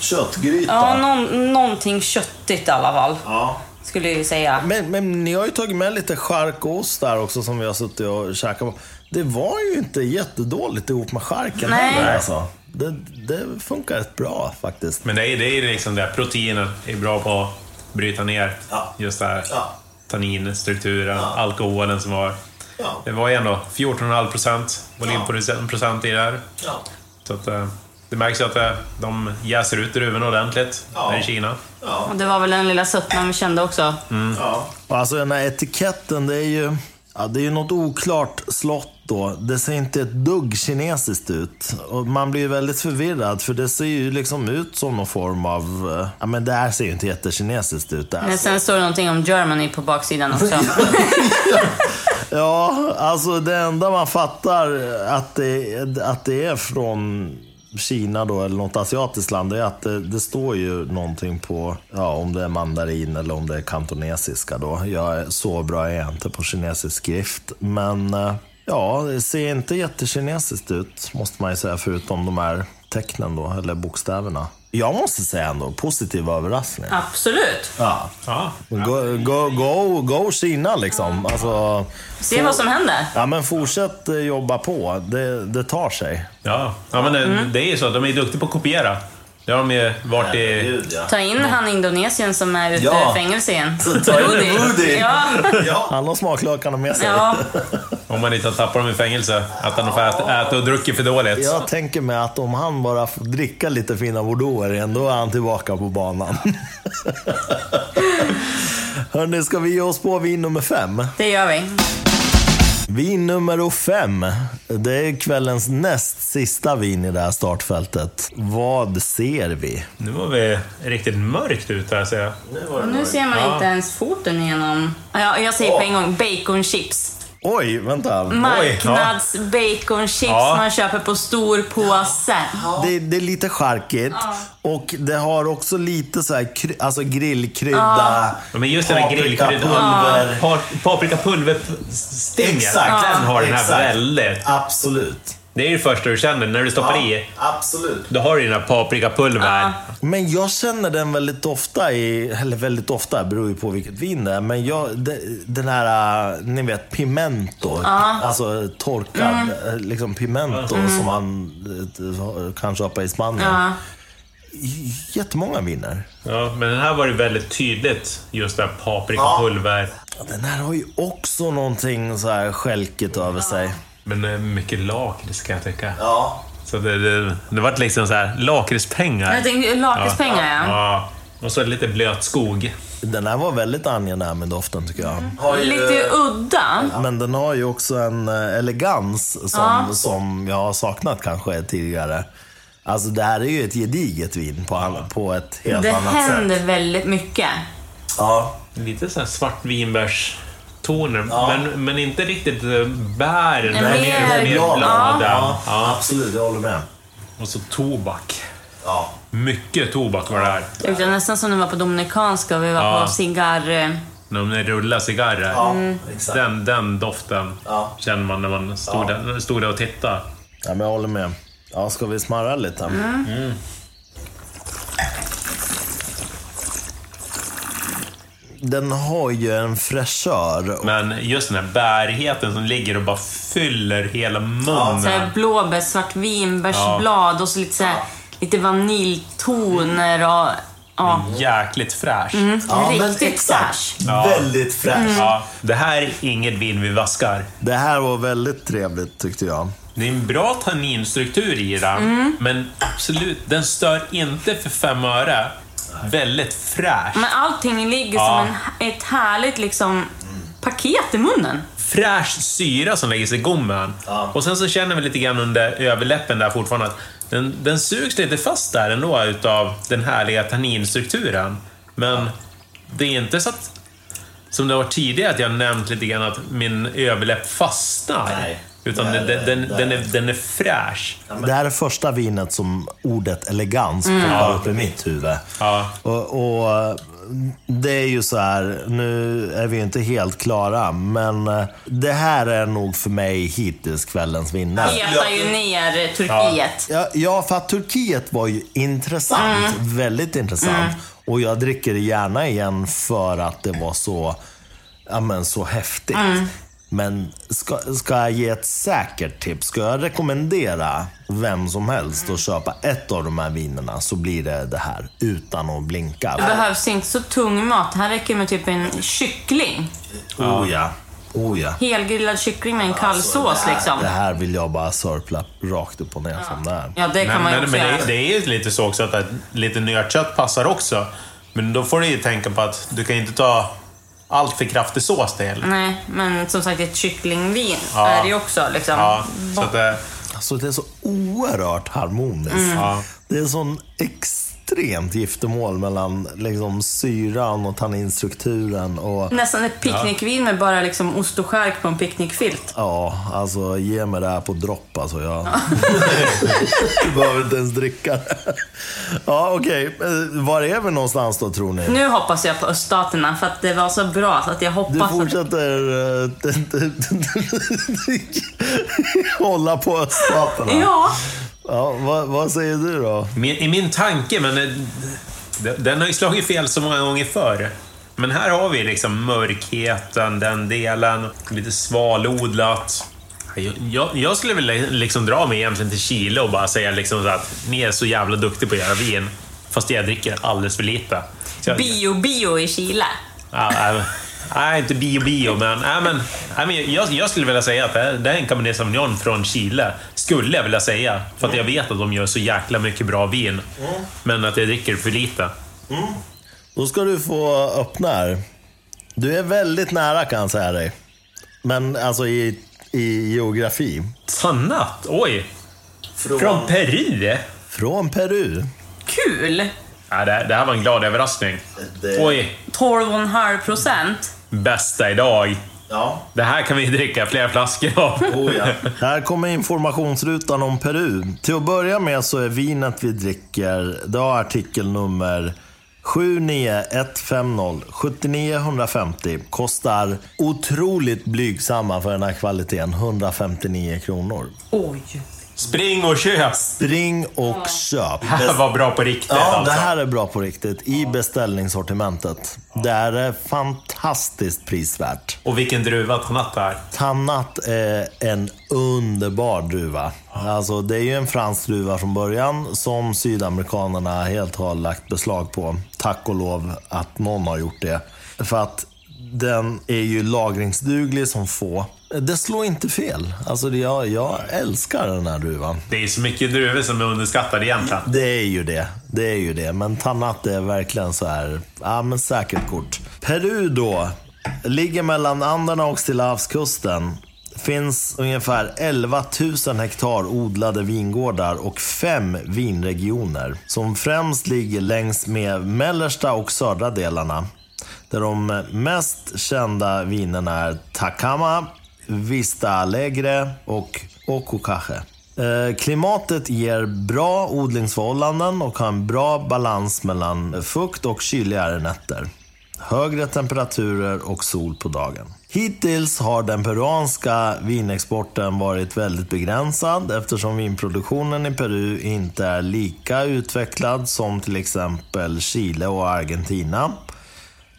Köttgryta?
Ja, någon, någonting köttigt i alla fall.
Ja.
Skulle jag säga.
Men, men ni har ju tagit med lite chark och ost där också som vi har suttit och käkat på. Det var ju inte jättedåligt ihop med charken
Nej.
heller alltså. Det, det funkar rätt bra faktiskt.
Men det är, det är liksom det, proteinen är bra på bryta ner
ja.
just det här
ja.
tanninstrukturen,
ja.
alkoholen som var.
Ja.
Det var ju ändå 14,5 procent volymprocent i det här.
Ja.
Så att, eh, det märks ju att eh, de jäser ut druvorna ordentligt
ja.
i Kina.
Ja.
Och det var väl den lilla sötman vi kände också.
Mm.
Ja. Alltså den här etiketten, det är ju, ja, det är ju något oklart slott då. Det ser inte ett dugg kinesiskt ut. Och man blir ju väldigt förvirrad för det ser ju liksom ut som någon form av... Eh, ja men det här ser ju inte jättekinesiskt ut.
Men sen står det någonting om Germany på baksidan också. [LAUGHS] [LAUGHS]
ja, alltså det enda man fattar att det, att det är från Kina då, eller något asiatiskt land, är att det, det, står ju någonting på, ja, om det är mandarin eller om det är kantonesiska då. Jag är så bra är jag inte på kinesisk skrift. Men eh, Ja, det ser inte jättekinesiskt ut, måste man ju säga, förutom de här tecknen då, eller bokstäverna. Jag måste säga ändå, positiv överraskning.
Absolut.
Ja.
ja.
Go, go, go, go Kina liksom. Alltså,
Se vad som händer.
Ja, men fortsätt eh, jobba på. Det, det tar sig.
Ja, ja men det, mm. det är ju så. De är duktiga på att kopiera. Det har de ju varit i...
Ta in han Indonesien som är ute
Ja.
fängelse igen.
Ta in Woody.
Ja.
Ja. Han har smaklökarna med sig.
ja.
Om man inte har tappat dem i fängelse. Att han får äta, äta och druckit för dåligt.
Jag tänker mig att om han bara får dricka lite fina bordeauxer igen, då är han tillbaka på banan. [LAUGHS] Hörni, ska vi ge oss på vin nummer fem?
Det gör vi.
Vin nummer fem. Det är kvällens näst sista vin i det här startfältet. Vad ser vi?
Nu var vi riktigt mörkt ute här ser jag.
Och nu ser man
Ja.
inte ens foten igenom. Ja, jag säger på en gång baconchips.
Oj, vänta.
Marknads baconchips
Ja.
man köper på stor påse.
Det, det är lite charkigt och det har också lite så här, alltså grillkrydda,
Ja, Men just den här grillkryddan.
paprikapulver.
Pa- Paprikapulverstingen.
Exakt.
Den har den här
Exakt.
väldigt.
Absolut.
Det är det första du känner när du stoppar i.
absolut.
Då har du den här paprikapulver.
Men jag känner den väldigt ofta i, eller väldigt ofta, beror ju på vilket vin det är. Men jag, de, den här, äh, ni vet, pimento. Alltså torkad, äh, liksom pimento som man äh, kan köpa i Spanien.
Ja.
Jättemånga viner.
Ja, men den här var det väldigt tydligt. Just det här paprikapulver.
Den här har ju också någonting så här skälkigt över sig.
Men eh, mycket lakrits kan jag tycka.
Ja.
Så det, det, det vart liksom så här lakritspengar.
Jag tänkte lakritspengar, ja.
Ja. Och så lite blöt skog.
Den här var väldigt angenäm med doften tycker jag.
Mm. Lite udda.
Men den har ju också en eh, elegans som, som jag har saknat kanske tidigare. Alltså det här är ju ett gediget vin på, på ett helt
Det
annat
händer
sätt.
väldigt mycket.
Ja,
Lite så här svartvinbärstoner,
Ja.
men, men inte riktigt bär.
Nej,
men
mer-
mer, mer
ja.
bladen.
ja,
Ja.
absolut. Jag håller med.
Och så tobak.
Ja.
Mycket tobak var det här.
Det var nästan som när vi var på Dominikanska och vi var
Ja.
på cigarr... eh,
När de rullar cigarrer.
Ja,
Mm.
exakt.
Den, den doften
Ja.
känner man när man stod, där, stod där och tittade.
Ja, men jag håller med. Ja, ska vi smarra lite?
Mm.
Den har ju en fräschör.
Men just den här bärigheten som ligger och bara fyller hela munnen.
Så här blåbär, svartvinbärsblad och så lite, så här, lite vaniljtoner och... Ja,
Jäkligt fräsch.
Ja, men
riktigt fräsch.
Ja.
Väldigt fräsch.
Ja, det här är inget vin vi vaskar.
Det här var väldigt trevligt tyckte jag.
Det är en bra tanninstruktur i den,
Mm.
men absolut, den stör inte för fem öre. Väldigt fräsch.
Men allting ligger
Ja.
som en, ett härligt liksom, paket i munnen.
Fräsch syra som lägger sig i gommen.
Ja.
Och sen så känner vi lite grann under överläppen där fortfarande att den, den sugs lite fast där ändå utav den härliga tanninstrukturen. Men det är inte så att, som det var tidigare, att jag nämnt lite grann att min överläpp fastnar.
Nej.
Utan den,
nej,
den,
nej.
den, är, den är fräsch.
Det här är första vinet som ordet elegans poppar upp i mitt huvud.
Ja.
Och, och det är ju så här, nu är vi inte helt klara, men eh, det här är nog för mig hittills kvällens vinnare.
Petar ju ner Turkiet.
Ja, ja, för att Turkiet var ju intressant. Väldigt intressant. Och jag dricker det gärna igen för att det var så, ja, men så häftigt. Men ska, ska jag ge ett säkert tips, ska jag rekommendera vem som helst att köpa ett av de här vinerna så blir det det här utan att blinka.
Det behövs inte så tung mat. Här räcker med typ en kyckling.
Oh ja. Oh ja.
Helgrillad kyckling med en kall sås liksom.
Det här vill jag bara sörpla rakt upp och ner som det är.
Ja, det kan
Men,
man ju
men,
också
men
göra.
det, det är ju lite så också att att lite nötkött passar också. Men då får du ju tänka på att du kan inte ta allt för kraftig sås till.
Nej, men som sagt ett kycklingvin
Ja.
är det ju också liksom.
Ja, så att det,
Alltså det är så oerhört harmoniskt.
Mm.
Ja.
Det är sån extremt giftermål mellan liksom, syran och tanninstrukturen. Och,
Nästan ett picknickvin med bara liksom ost och skärk på en picknickfilt.
ja, alltså ge mig det här på dropp alltså. Jag, jag [LAUGHS] behöver inte ens dricka det. Ja, okej. Eh, Var är vi någonstans då tror ni?
Nu hoppas jag på öststaterna för att det var så bra så att jag
Du
hoppas att...
fortsätter eh, [LAUGHS] hålla på öststaterna.
Ja,
Ja, vad, vad säger du då?
min, I min tanke, men det- den har ju slagit fel så många gånger förr. Men här har vi liksom mörkheten, den delen, lite svalodlat. Jag, jag, jag skulle vilja liksom dra mig egentligen till Chile och bara säga liksom så att ni är så jävla duktiga på att göra vin. Fast jag dricker alldeles för lite. Så jag-
bio-bio i Chile.
Ja, nej, nej, inte bio-bio, men, nej, men, nej, men jag, jag skulle vilja säga att det, det är en Cabernet Sauvignon från Chile. Skulle jag vilja säga. För att jag vet att de gör så jäkla mycket bra vin. Men att jag dricker för lite.
Då ska du få öppna här. Du är väldigt nära kan jag säga dig. Men alltså i, i geografi.
Sannat? Oj! Från Peru?
Från Peru.
Kul!
Ja, det, det här var en glad överraskning.
Det-
Oj,
12,5 procent.
bästa idag.
Ja.
Det här kan vi dricka flera flaskor av.
Oh, ja. [LAUGHS] Här kommer informationsrutan om Peru. Till att börja med så är vinet vi dricker, det har artikelnummer 79150 7950. Kostar otroligt blygsamma för den här kvaliteten, 159 kronor.
Oj.
Spring och köp!
Spring och köp.
Det här var bra på riktigt
Ja, det
alltså.
här är bra på riktigt. I beställningssortimentet. Det här är fantastiskt prisvärt.
Och vilken druva Tannat är.
Tannat är en underbar druva. Alltså, det är ju en fransk druva från början som sydamerikanerna helt har lagt beslag på. Tack och lov att någon har gjort det. För att den är ju lagringsduglig som få. Det slår inte fel. Alltså, jag, jag älskar den här druvan.
Det är så mycket druvor som är underskattade egentligen.
Det är ju det. Det är ju det. Men Tannat är verkligen så här, ja men säkert kort. Peru då, ligger mellan Anderna och Stillahavskusten. Finns ungefär 11 000 hektar odlade vingårdar och fem vinregioner. Som främst ligger längs med mellersta och södra delarna. Där de mest kända vinerna är Takama, Vista Alegre och Okukache. Eh, klimatet ger bra odlingsförhållanden och har en bra balans mellan fukt och kyligare nätter. Högre temperaturer och sol på dagen. Hittills har den peruanska vinexporten varit väldigt begränsad eftersom vinproduktionen i Peru inte är lika utvecklad som till exempel Chile och Argentina.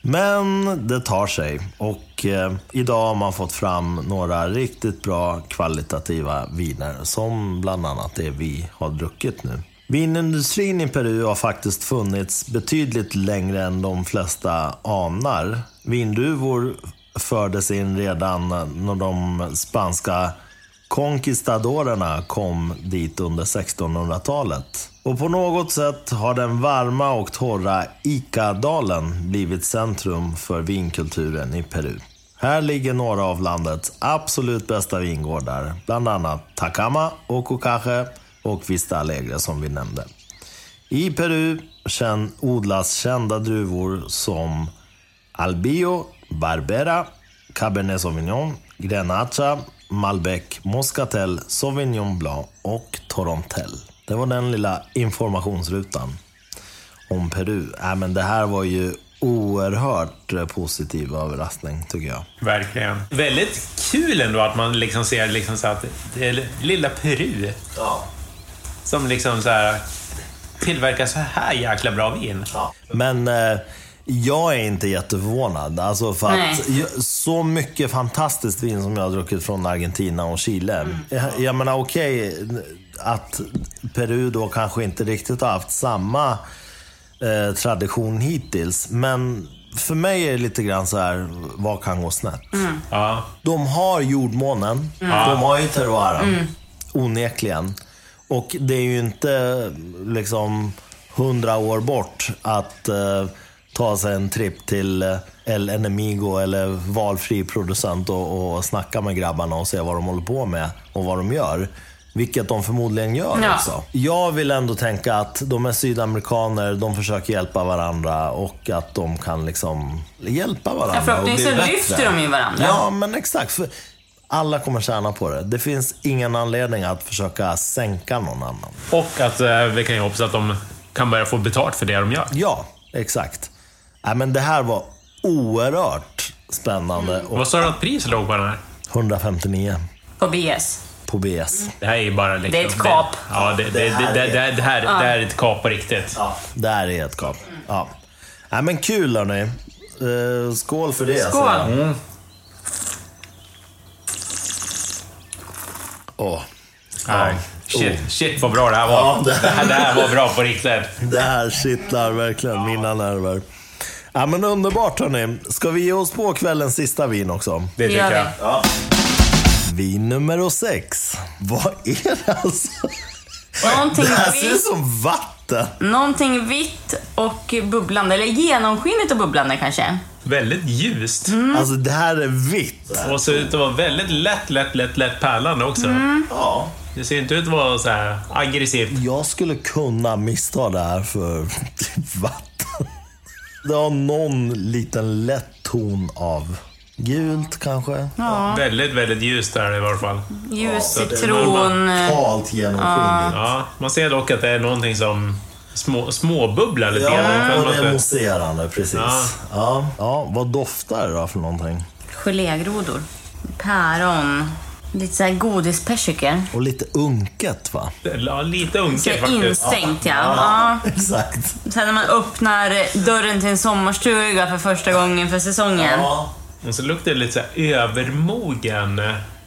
Men det tar sig och eh, idag har man fått fram några riktigt bra kvalitativa viner som bland annat det vi har druckit nu. Vinindustrin i Peru har faktiskt funnits betydligt längre än de flesta anar. Vindruvor fördes in redan när de spanska Conquistadorerna kom dit under 1600-talet. Och på något sätt har den varma och torra Ica-dalen blivit centrum för vinkulturen i Peru. Här ligger några av landets absolut bästa vingårdar, bland annat Takama, Okukache och Vista Alegre som vi nämnde. I Peru odlas kända druvor som Albio, Barbera, Cabernet Sauvignon, Grenacha, Malbec, Moscatel, Sauvignon Blanc och Torontel. Det var den lilla informationsrutan om Peru. Äh, men det här var ju oerhört positiv överraskning tycker jag.
Verkligen. Väldigt kul ändå att man liksom ser liksom så att det är lilla Peru
Ja.
som liksom så här tillverkar så här jäkla bra vin.
Men eh, jag är inte jätteförvånad. Alltså för att
Nej.
så mycket fantastiskt vin som jag har druckit från Argentina och Chile. Jag, jag menar okej att Peru då kanske inte riktigt har haft samma eh, tradition hittills. Men för mig är det lite grann så här, vad kan gå snett?
Ja.
De har jordmånen. De har ju terroiren. Onekligen. Och det är ju inte liksom hundra år bort att eh, ta sig en tripp till eh, El Enemigo eller valfri producent och, och snacka med grabbarna och se vad de håller på med och vad de gör. Vilket de förmodligen gör
Ja.
också. Jag vill ändå tänka att de är sydamerikaner, de försöker hjälpa varandra och att de kan liksom hjälpa varandra.
Ja,
och bli
förhoppningsvis
bättre.
lyfter de ju varandra.
Ja, men exakt. För alla kommer tjäna på det. Det finns ingen anledning att försöka sänka någon annan.
Och att eh, vi kan ju hoppas att de kan börja få betalt för det de gör.
Ja, exakt. Nej, men det här var oerhört spännande. Och
Vad sa du att priset låg på den här?
159
På BS.
På BS.
Det här är ju bara liksom...
Det är ett kap.
ja, det,
här
det,
är-
det, det, här, det här är ett kap på riktigt.
Ja, det här är ett kap. Ja. Nej, men kul hörni. Eh, skål för det.
Skål.
säger jag. Åh.
Nej. Shit, shit vad bra det här var.
Ja, det
det, här, det här var bra på riktigt.
Det här kittlar verkligen mina nerver. Ja, men underbart hörni. Ska vi ge oss på kvällens sista vin också?
Det tycker jag.
Vin nummer sex. Vad är det alltså?
Någonting
Det här ser ut som vatten.
någonting vitt och bubblande, eller genomskinligt och bubblande kanske.
Väldigt ljust.
Alltså det här är vitt.
Och ser ut att vara väldigt lätt, lätt, lätt, lätt pärlande också.
Ja.
Det ser inte ut att vara så här aggressivt.
Jag skulle kunna missta det här för [LAUGHS] typ vatten. Det har någon liten lätt ton av gult kanske.
Väldigt, väldigt ljust där i varje fall.
Ljus
Ja, det är
citron. eh,
Totalt genomskinligt.
Ja, man ser dock att det är någonting som små, småbubblar lite
Ja,
grann.
och det är mousserande, precis.
Ja.
Ja. Ja. vad doftar det då för någonting?
Gelégrodor. Päron. Lite såhär godispersikor.
Och lite unket va?
Ja, lite
Så
unket faktiskt.
instängt ja. ja. [LAUGHS]
Exakt.
Sen när man öppnar dörren till en sommarstuga för första gången för säsongen.
Ja.
Och så luktar det lite så här övermogen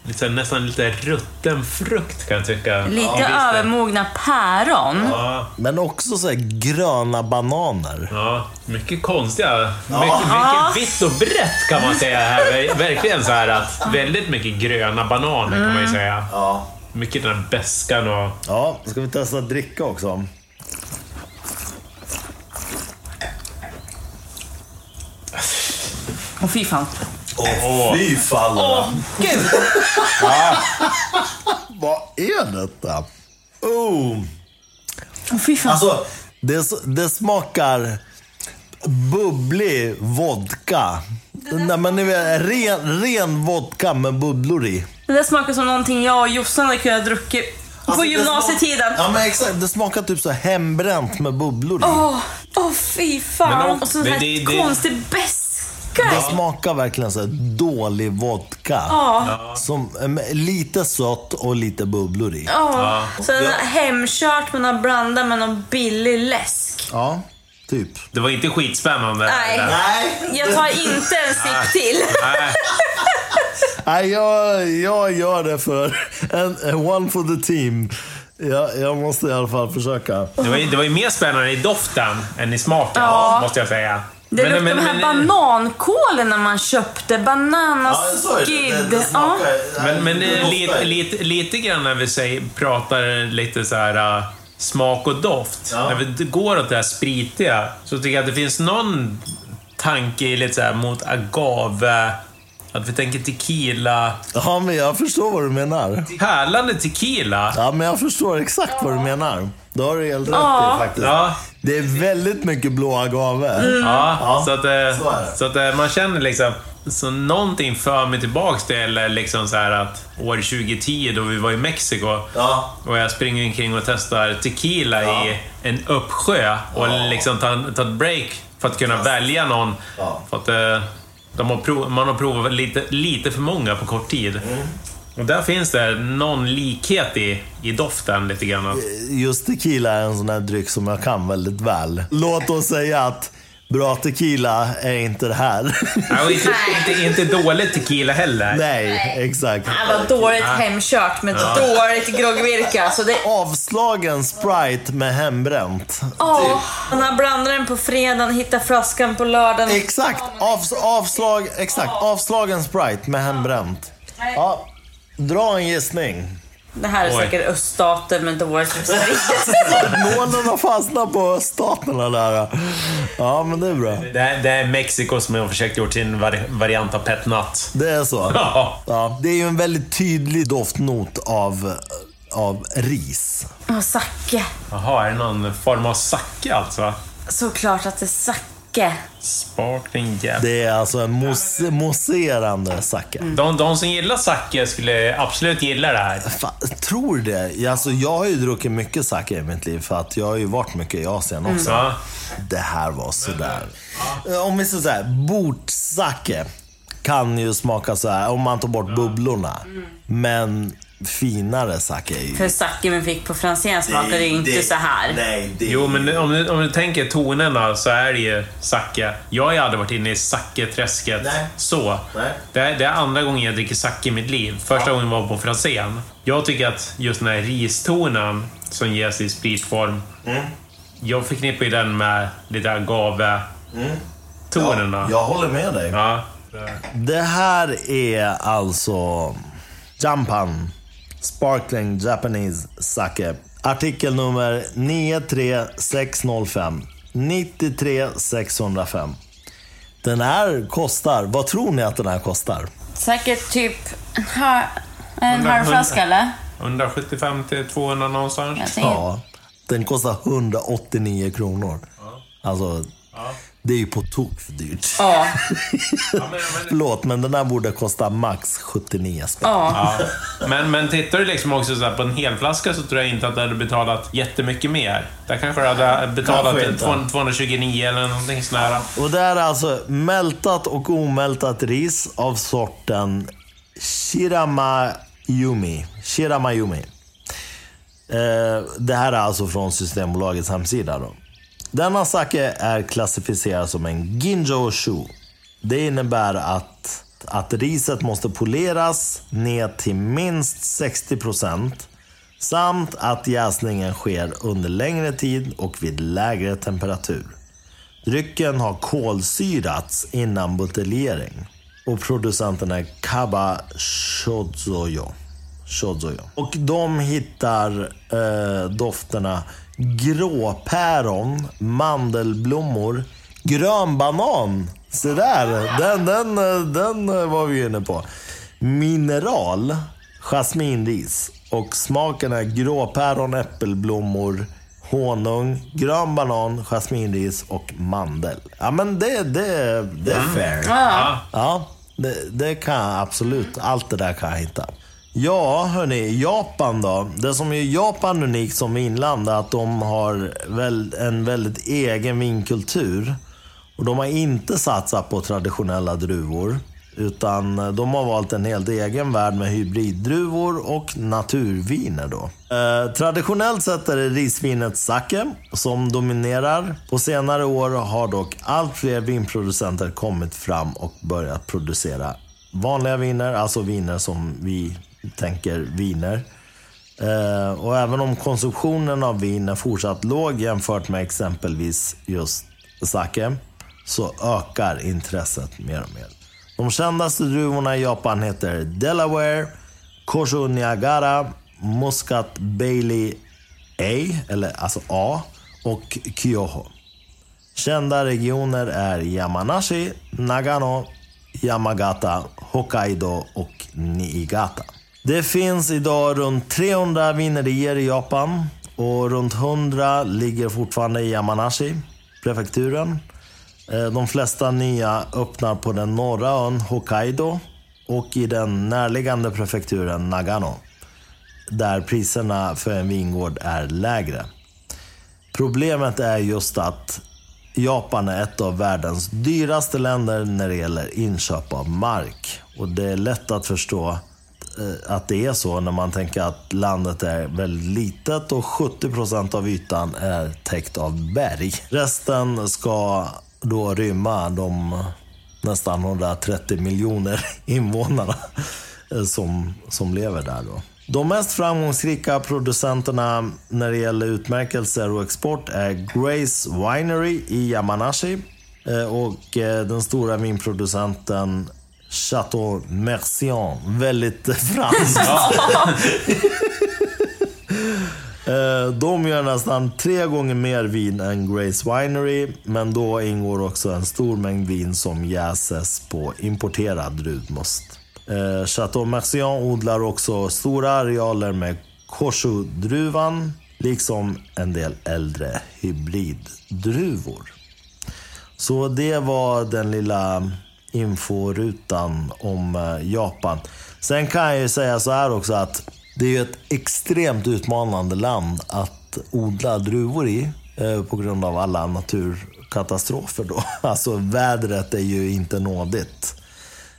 lite, så här nästan lite rutten frukt kan jag tycka.
Lite
Ja,
övermogna päron.
Ja,
Men också så här gröna bananer.
ja, mycket konstiga. Mycket, mycket vitt och brett kan man säga här. Ver- Verkligen så här att väldigt mycket gröna bananer kan man ju säga.
Ja.
Mycket den här beskan och...
Ja, ska vi testa att dricka också?
Åh fy fan.
Åh, fy fan.
Åh gud.
Vad är detta? Oh.
Åh fy fan.
Alltså, det, det smakar bubblig vodka. Nej, men ni vet, ren, ren vodka med bubblor i.
Det där smakar som någonting jag och Jossan hade kunnat druckit på
Alltså, det
gymnasietiden.
Ja, men exakt. Det smakar typ så hembränt med bubblor i.
Åh, åh fy fan.
Men
och så
det-
här
det- det-
konstig beska.
Det smakar verkligen så här dålig vodka. Som, eh, lite sött och lite bubblor i.
Ja. Har hemkört men har blandat med någon billig läsk.
Ja, typ.
Det var inte skitspännande.
Nej.
det där.
Nej,
Jag tar inte en sipp till.
Nej. [LAUGHS]
Nej jag, jag gör det för en, en one for the team. Jag, jag måste i alla fall försöka.
Det var, ju, det var ju mer spännande i doften än i smaken,
Ja.
måste jag säga.
Det
Men-
luktade
men-
de här
men-
banankålen man köpte. Bananaskid. Ja.
Men, men det är lite, lite, lite grann när vi säger, pratar lite så här uh, smak och doft.
Ja.
När vi går åt det här spritiga så tycker jag att det finns någon tanke lite så här mot agave, att vi tänker tequila.
Ja, men jag förstår vad du menar.
Pärlande tequila.
Ja, men jag förstår exakt vad du menar. Det har du helt rätt
Ja.
i faktiskt.
Ja,
Det är väldigt mycket blå agave.
ja,
Ja,
så att,
så
eh,
det.
så att eh, man känner liksom så någonting för mig tillbaks till liksom så här att år 2010 då vi var i Mexiko
Ja.
och jag springer omkring och testar tequila
Ja.
i en uppsjö och
Ja.
liksom tar, tar ett break för att kunna välja någon.
Ja.
För att eh, har prov, man har provat lite, lite för många på kort tid.
Mm.
Och där finns det någon likhet i, i doften lite grann.
Just tequila är en sån här dryck som jag kan väldigt väl. Låt oss säga att bra tequila är inte det här.
Ja, och inte, inte, inte dålig tequila heller.
Nej, exakt.
Det var dåligt hemkört med dåligt groggvirke. Så det...
Avslagen Sprite med hembränt.
Åh, han har blandat den på fredagen, hittat flaskan på lördagen.
Exakt, avs avslag, exakt. Avslagen Sprite med hembränt. Ja, dra en gissning.
Det här är
Oj.
säkert öststater med dåligt sprit.
Nålen har fastnat på öststaterna där. Ja, men det är bra.
Det är, det är Mexiko som har försökt gjort sin vari, variant av Pet Nut.
Det är så.
Ja.
Ja, det är ju en väldigt tydlig doftnot av, av ris.
Åh, sake.
Jaha, är det någon form av sake alltså?
Såklart att det är sake.
Sparkling Jab.
Det är alltså en mos sake.
De, de som gillar sake skulle absolut gilla det här.
Fan, tror det. Alltså, jag har ju druckit mycket sake i mitt liv för att jag har ju varit mycket i Asien också.
Ja.
Det här var sådär. Om vi säger såhär, bordsake kan ju smaka så här om man tar bort bubblorna. Men finare sake är ju...
För sake vi fick på Franzén smakade ju inte så här.
Nej, det
Jo, men om du, om du tänker tonerna så är det ju sake. Jag har ju aldrig varit inne i sake-träsket
Nej.
så.
Nej.
Det är, det är andra gången jag dricker sake i mitt liv. Första gången var på Franzén. Jag tycker att just den här ristonen som ges i spritform.
Mm.
Jag förknippar ju den med lite agave-tonerna.
Ja, jag håller med dig.
Ja.
Det här är alltså Jampan Sparkling Japanese Sake. Artikel nummer 93605. 93605. Den här kostar, vad tror ni att den här kostar?
Säkert typ en, halv flaska eller?
175 till 200 någonstans.
Ja, den kostar 189 kronor. Alltså, det är ju på tok för dyrt.
Ja. [LAUGHS]
Förlåt, men den här borde kosta max 79 spänn.
ja.
ja. men, men tittar du liksom också så här på en helflaska så tror jag inte att du hade betalat jättemycket mer. Där kanske du hade betalat
Kanske inte.
200 229 eller någonting sånt där.
Och det är alltså mältat och omältat ris av sorten Shiramayumi. Shiramayumi. Eh, det här är alltså från Systembolagets hemsida. Då. Denna sake är klassificerad som en Ginjo Shu. Det innebär att att riset måste poleras ner till minst 60 procent samt att jäsningen sker under längre tid och vid lägre temperatur. Drycken har kolsyrats innan buteljering och producenten är Kaba Shozoyo. Shozoyo. Och de hittar eh, dofterna gråpäron, mandelblommor, grön banan. Se där, den, den, den var vi inne på. Mineral, jasminris och smaken är gråpäron, äppelblommor, honung, grön banan, jasminris och mandel. Ja men det, det, det är fair.
Ja.
Ja, det, det kan jag absolut. Allt det där kan jag hitta. Ja, hörni. Japan då. Det som gör Japan unikt som inland är att de har en väldigt egen vinkultur. Och de har inte satsat på traditionella druvor. Utan de har valt en helt egen värld med hybriddruvor och naturviner. Då. Eh, traditionellt sett är det risvinet sake som dominerar. På senare år har dock allt fler vinproducenter kommit fram och börjat producera vanliga viner, alltså viner som vi tänker viner. Eh, och även om konsumtionen av vin är fortsatt låg jämfört med exempelvis just sake, så ökar intresset mer och mer. De kändaste druvorna i Japan heter Delaware, Kosho Niagara, Muscat Bailey A, eller alltså A, och Kyoho. Kända regioner är Yamanashi, Nagano, Yamagata, Hokkaido och Niigata. Det finns idag runt 300 vinerier i Japan och runt 100 ligger fortfarande i Yamanashi, prefekturen. Eh, de flesta nya öppnar på den norra ön Hokkaido och i den närliggande prefekturen Nagano. Där priserna för en vingård är lägre. Problemet är just att Japan är ett av världens dyraste länder när det gäller inköp av mark. Och det är lätt att förstå Eh, att det är så när man tänker att landet är väldigt litet och 70% av ytan är täckt av berg. Resten ska då rymma de nästan 130 miljoner invånarna eh, som, som lever där. Då. De mest framgångsrika producenterna när det gäller utmärkelser och export är Grace Winery i Yamanashi eh, och den stora vinproducenten Chateau Mercian. Väldigt [LAUGHS] franskt. [LAUGHS] Eh, De gör nästan tre gånger mer vin än Grace Winery, men då ingår också en stor mängd vin som jäses på importerad druvmust. Eh, Chateau Mercian odlar också stora arealer med Koshu-druvan, liksom en del äldre hybriddruvor. Så det var den lilla inforutan om eh, Japan. Sen kan jag ju säga så här också att det är ju ett extremt utmanande land att odla druvor i eh, på grund av alla naturkatastrofer. Då. [LAUGHS] Alltså vädret är ju inte nådigt.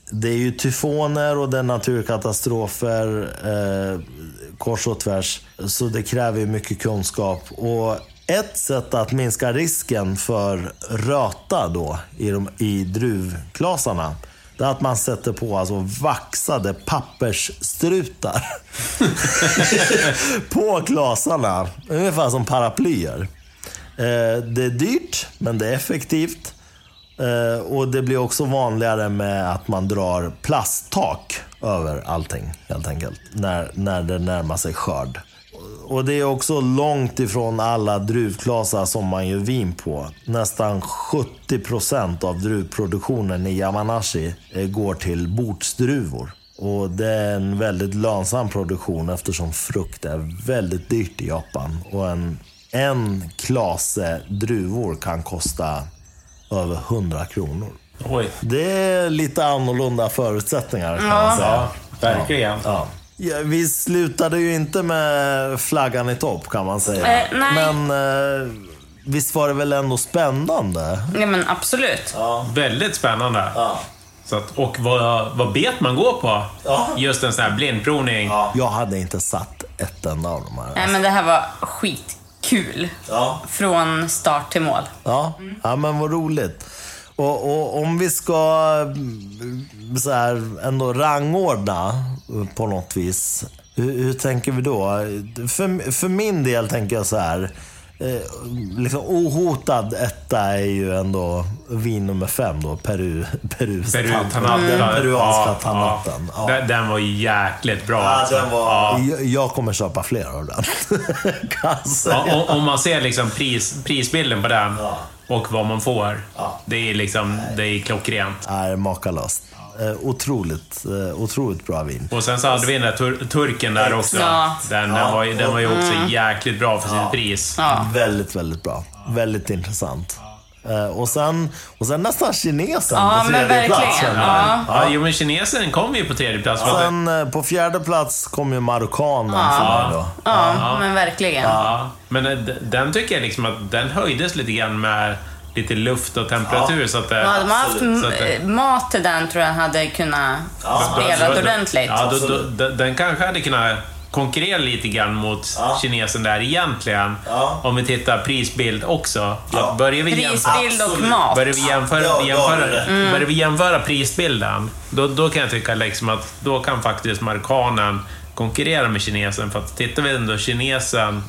Det är ju tyfoner och det är naturkatastrofer eh, kors och tvärs. Så det kräver ju mycket kunskap. Och ett sätt att minska risken för röta då i, de, i druvklasarna det är att man sätter på alltså vaxade pappersstrutar [LAUGHS] på klasarna. Ungefär som paraplyer. Eh, det är dyrt, men det är effektivt. Eh, och det blir också vanligare med att man drar plasttak över allting, helt enkelt. När, när det närmar sig skörd. Och det är också långt ifrån alla druvklasar som man gör vin på. Nästan 70% av druvproduktionen i Yamanashi eh, går till bordsdruvor. Och det är en väldigt lönsam produktion eftersom frukt är väldigt dyrt i Japan. Och en, en klase druvor kan kosta över 100 kronor.
Oj.
Det är lite annorlunda förutsättningar kan man säga.
Ja, verkligen.
Ja. Ja, vi slutade ju inte med flaggan i topp kan man säga.
Eh, nej.
Men eh, visst var det väl ändå spännande?
Ja, men absolut.
Väldigt spännande.
Ja.
Så att, och vad, vad bet man går på?
Ja.
Just en sån här blindprovning.
Jag hade inte satt ett enda av de här.
Nej, men det här var skitkul.
Ja.
Från start till mål.
Ja, ja men vad roligt. Och, och om vi ska mm, så här, ändå rangordna på något vis. Hur, hur tänker vi då? För, för min del tänker jag så här. Eh, liksom ohotad etta är ju ändå vin nummer fem då, Peru, Perus
Peru, Tanatta.
Den peruanska
Ja,
tanatten.
ja. Den, den var jäkligt bra.
Ja,
alltså.
den var,
Ja.
jag, kommer köpa fler av den. [LAUGHS]
Ja, om, om man ser liksom pris, prisbilden på den
Ja.
Och vad man får.
Ja.
Det är liksom, det är klockrent.
är makalöst. Eh, otroligt, eh, otroligt bra vin.
Och sen så hade vi den där tur, turken där också.
Ja.
Den, den, var, ju- den var ju också jäkligt bra för sitt pris.
Ja.
Väldigt, väldigt bra. Väldigt intressant. Eh, och, sen, och sen nästan kinesen
Ja,
på
men
tredje plats. jag.
Ja.
Ja, jo men kinesen kom ju på tredje plats. Ja.
Sen eh, på fjärde plats kom ju marockanen för mig då.
Ja, men verkligen.
Ja, men eh, den tycker jag liksom att den höjdes lite grann med lite luft och temperatur. Så att det,
Ja, hade man haft
det-
mat till den tror jag hade kunnat spela
då-
ordentligt.
Ja, då, då, då, den kanske hade kunnat konkurrera lite grann mot kinesen där egentligen.
Ja.
Om vi tittar prisbild också. Börjar vi jämföra,
Prisbild och mat.
börjar vi jämföra,
Ja,
jämföra,
rätt.
börjar vi jämföra prisbilden, då, då kan jag tycka liksom att då kan faktiskt markanen konkurrera med kinesen. För att tittar vi ändå kinesen,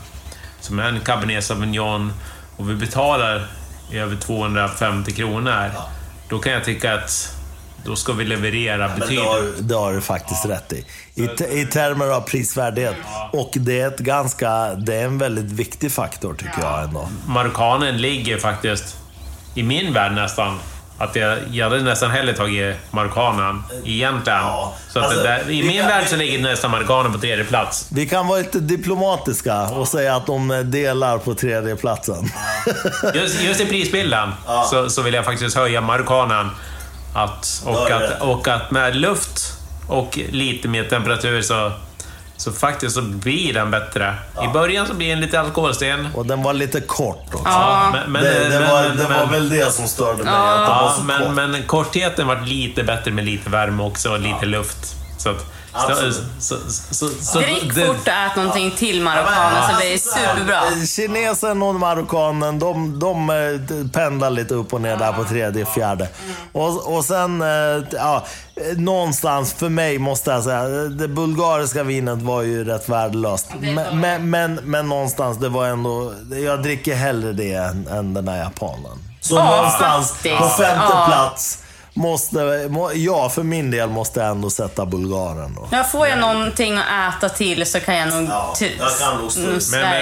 som är en cabernet sauvignon, och vi betalar över 250 kronor, då kan jag tycka att då ska vi leverera
det
betydligt.
har, det har du faktiskt rätt i. I, te- I termer av prisvärdhet. Och det är, ett ganska, det är en väldigt viktig faktor tycker jag ändå.
Marockanen ligger faktiskt, i min värld nästan, att jag, jag hade nästan hellre tagit marockanen egentligen.
Ja,
så att
alltså,
det där, I min
kan-
värld så ligger nästan marockanen på tredje plats.
Vi kan vara lite diplomatiska och säga att de delar på tredje platsen.
Just, just i prisbilden så, så vill jag faktiskt höja marockanen. Att, och,
Ja,
att, och att med luft och lite mer temperatur så, så faktiskt så blir den bättre. I början så blir den lite alkoholsten.
Och den var lite kort också.
Ja.
Men, men,
det det,
men,
var, det var väl det som störde mig. att den var
Ja,
så
men,
kort.
men kortheten var lite bättre med lite värme också och lite luft. Så att, så,
Absolut.
så, så, så,
Drick
det-
fort och ät någonting till marockanen så blir det superbra.
Eh, Kinesen och marockanen, de, de eh, pendlar lite upp och ner där på tredje, fjärde. Och, och sen, eh, ja, eh, någonstans för mig måste jag säga, eh, det bulgariska vinet var ju rätt värdelöst. Men, men, men, men någonstans, det var ändå, jag dricker hellre det än, än den där japanen. Så
Ja,
någonstans på femte
Ja.
plats, måste, må, jag för min del måste jag ändå sätta bulgaren då.
Ja, får jag någonting att äta till så kan jag nog,
Ja,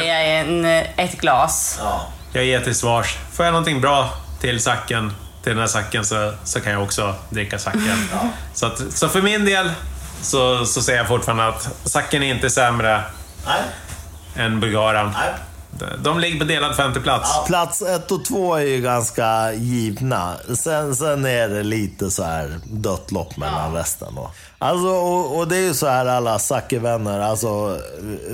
jag
en, ett glas.
Ja.
Jag ger till svars. Får jag någonting bra till sacken, till den här sacken, så, så kan jag också dricka sacken. Så, att, så för min del så, så säger jag fortfarande att sacken är inte sämre
Nej.
än bulgaren.
Nej.
De, de ligger på delad femteplats.
Plats ett och två är ju ganska givna. Sen, sen är det lite så här dött lopp mellan resten. Då. Alltså, och, och det är ju så här alla Zacke-vänner. Alltså,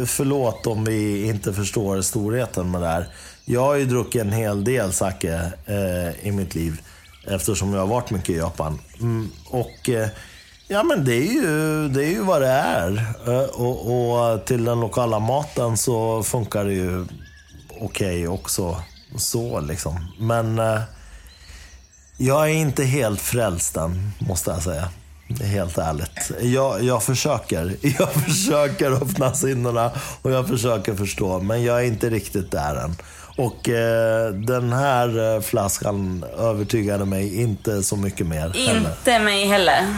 förlåt om vi inte förstår storheten med det här. Jag har ju druckit en hel del sake eh, i mitt liv. Eftersom jag har varit mycket i Japan. Mm, och... Eh, Ja men det är ju, det är ju vad det är. Eh, Och, och till den lokala maten så funkar det ju okej också så liksom. Men eh, jag är inte helt frälst än, måste jag säga. Helt ärligt. Jag, jag försöker. [LAUGHS] Jag försöker öppna sinnena och jag försöker förstå. Men jag är inte riktigt där än. Och eh, den här eh, flaskan övertygade mig inte så mycket mer heller.
Inte mig heller.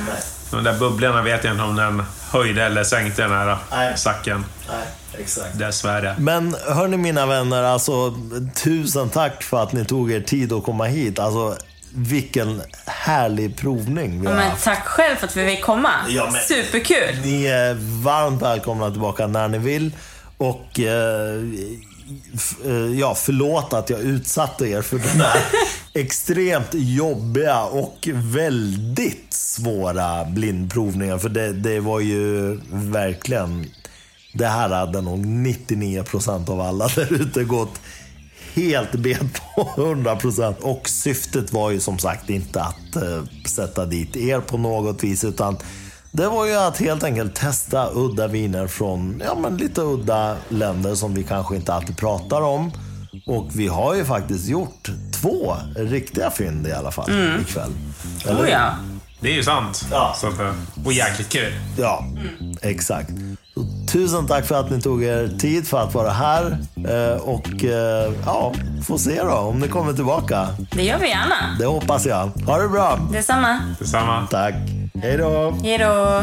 De där bubblorna vet jag inte om den höjde eller sänkte den här
Nej.
sacken.
Nej, exakt.
Dessvärre.
Men hörni mina vänner, alltså tusen tack för att ni tog er tid att komma hit. Alltså vilken härlig provning vi
Ja,
har
men
haft.
tack själv för att vi fick komma.
Ja, men-
Superkul.
Ni är varmt välkomna tillbaka när ni vill. Och eh, f- eh, ja, förlåt att jag utsatte er för den här [LAUGHS] extremt jobbiga och väldigt svåra blindprovningen. För det, det var ju verkligen... Det här hade nog 99% av alla där ute gått helt bet på 100%. Och syftet var ju som sagt inte att eh, sätta dit er på något vis. Utan det var ju att helt enkelt testa udda viner från ja, men lite udda länder som vi kanske inte alltid pratar om. Och vi har ju faktiskt gjort två riktiga fynd i alla fall ikväll.
Oh ja.
Det är ju sant.
Ja.
Så eh, och jäkligt kul.
Ja, exakt. Tusen tack för att ni tog er tid för att vara här. Eh, och eh, ja, får se då om ni kommer tillbaka.
Det gör vi gärna.
Det hoppas jag. Ha det bra.
Detsamma.
Detsamma.
Tack. Hej då.
Hej då.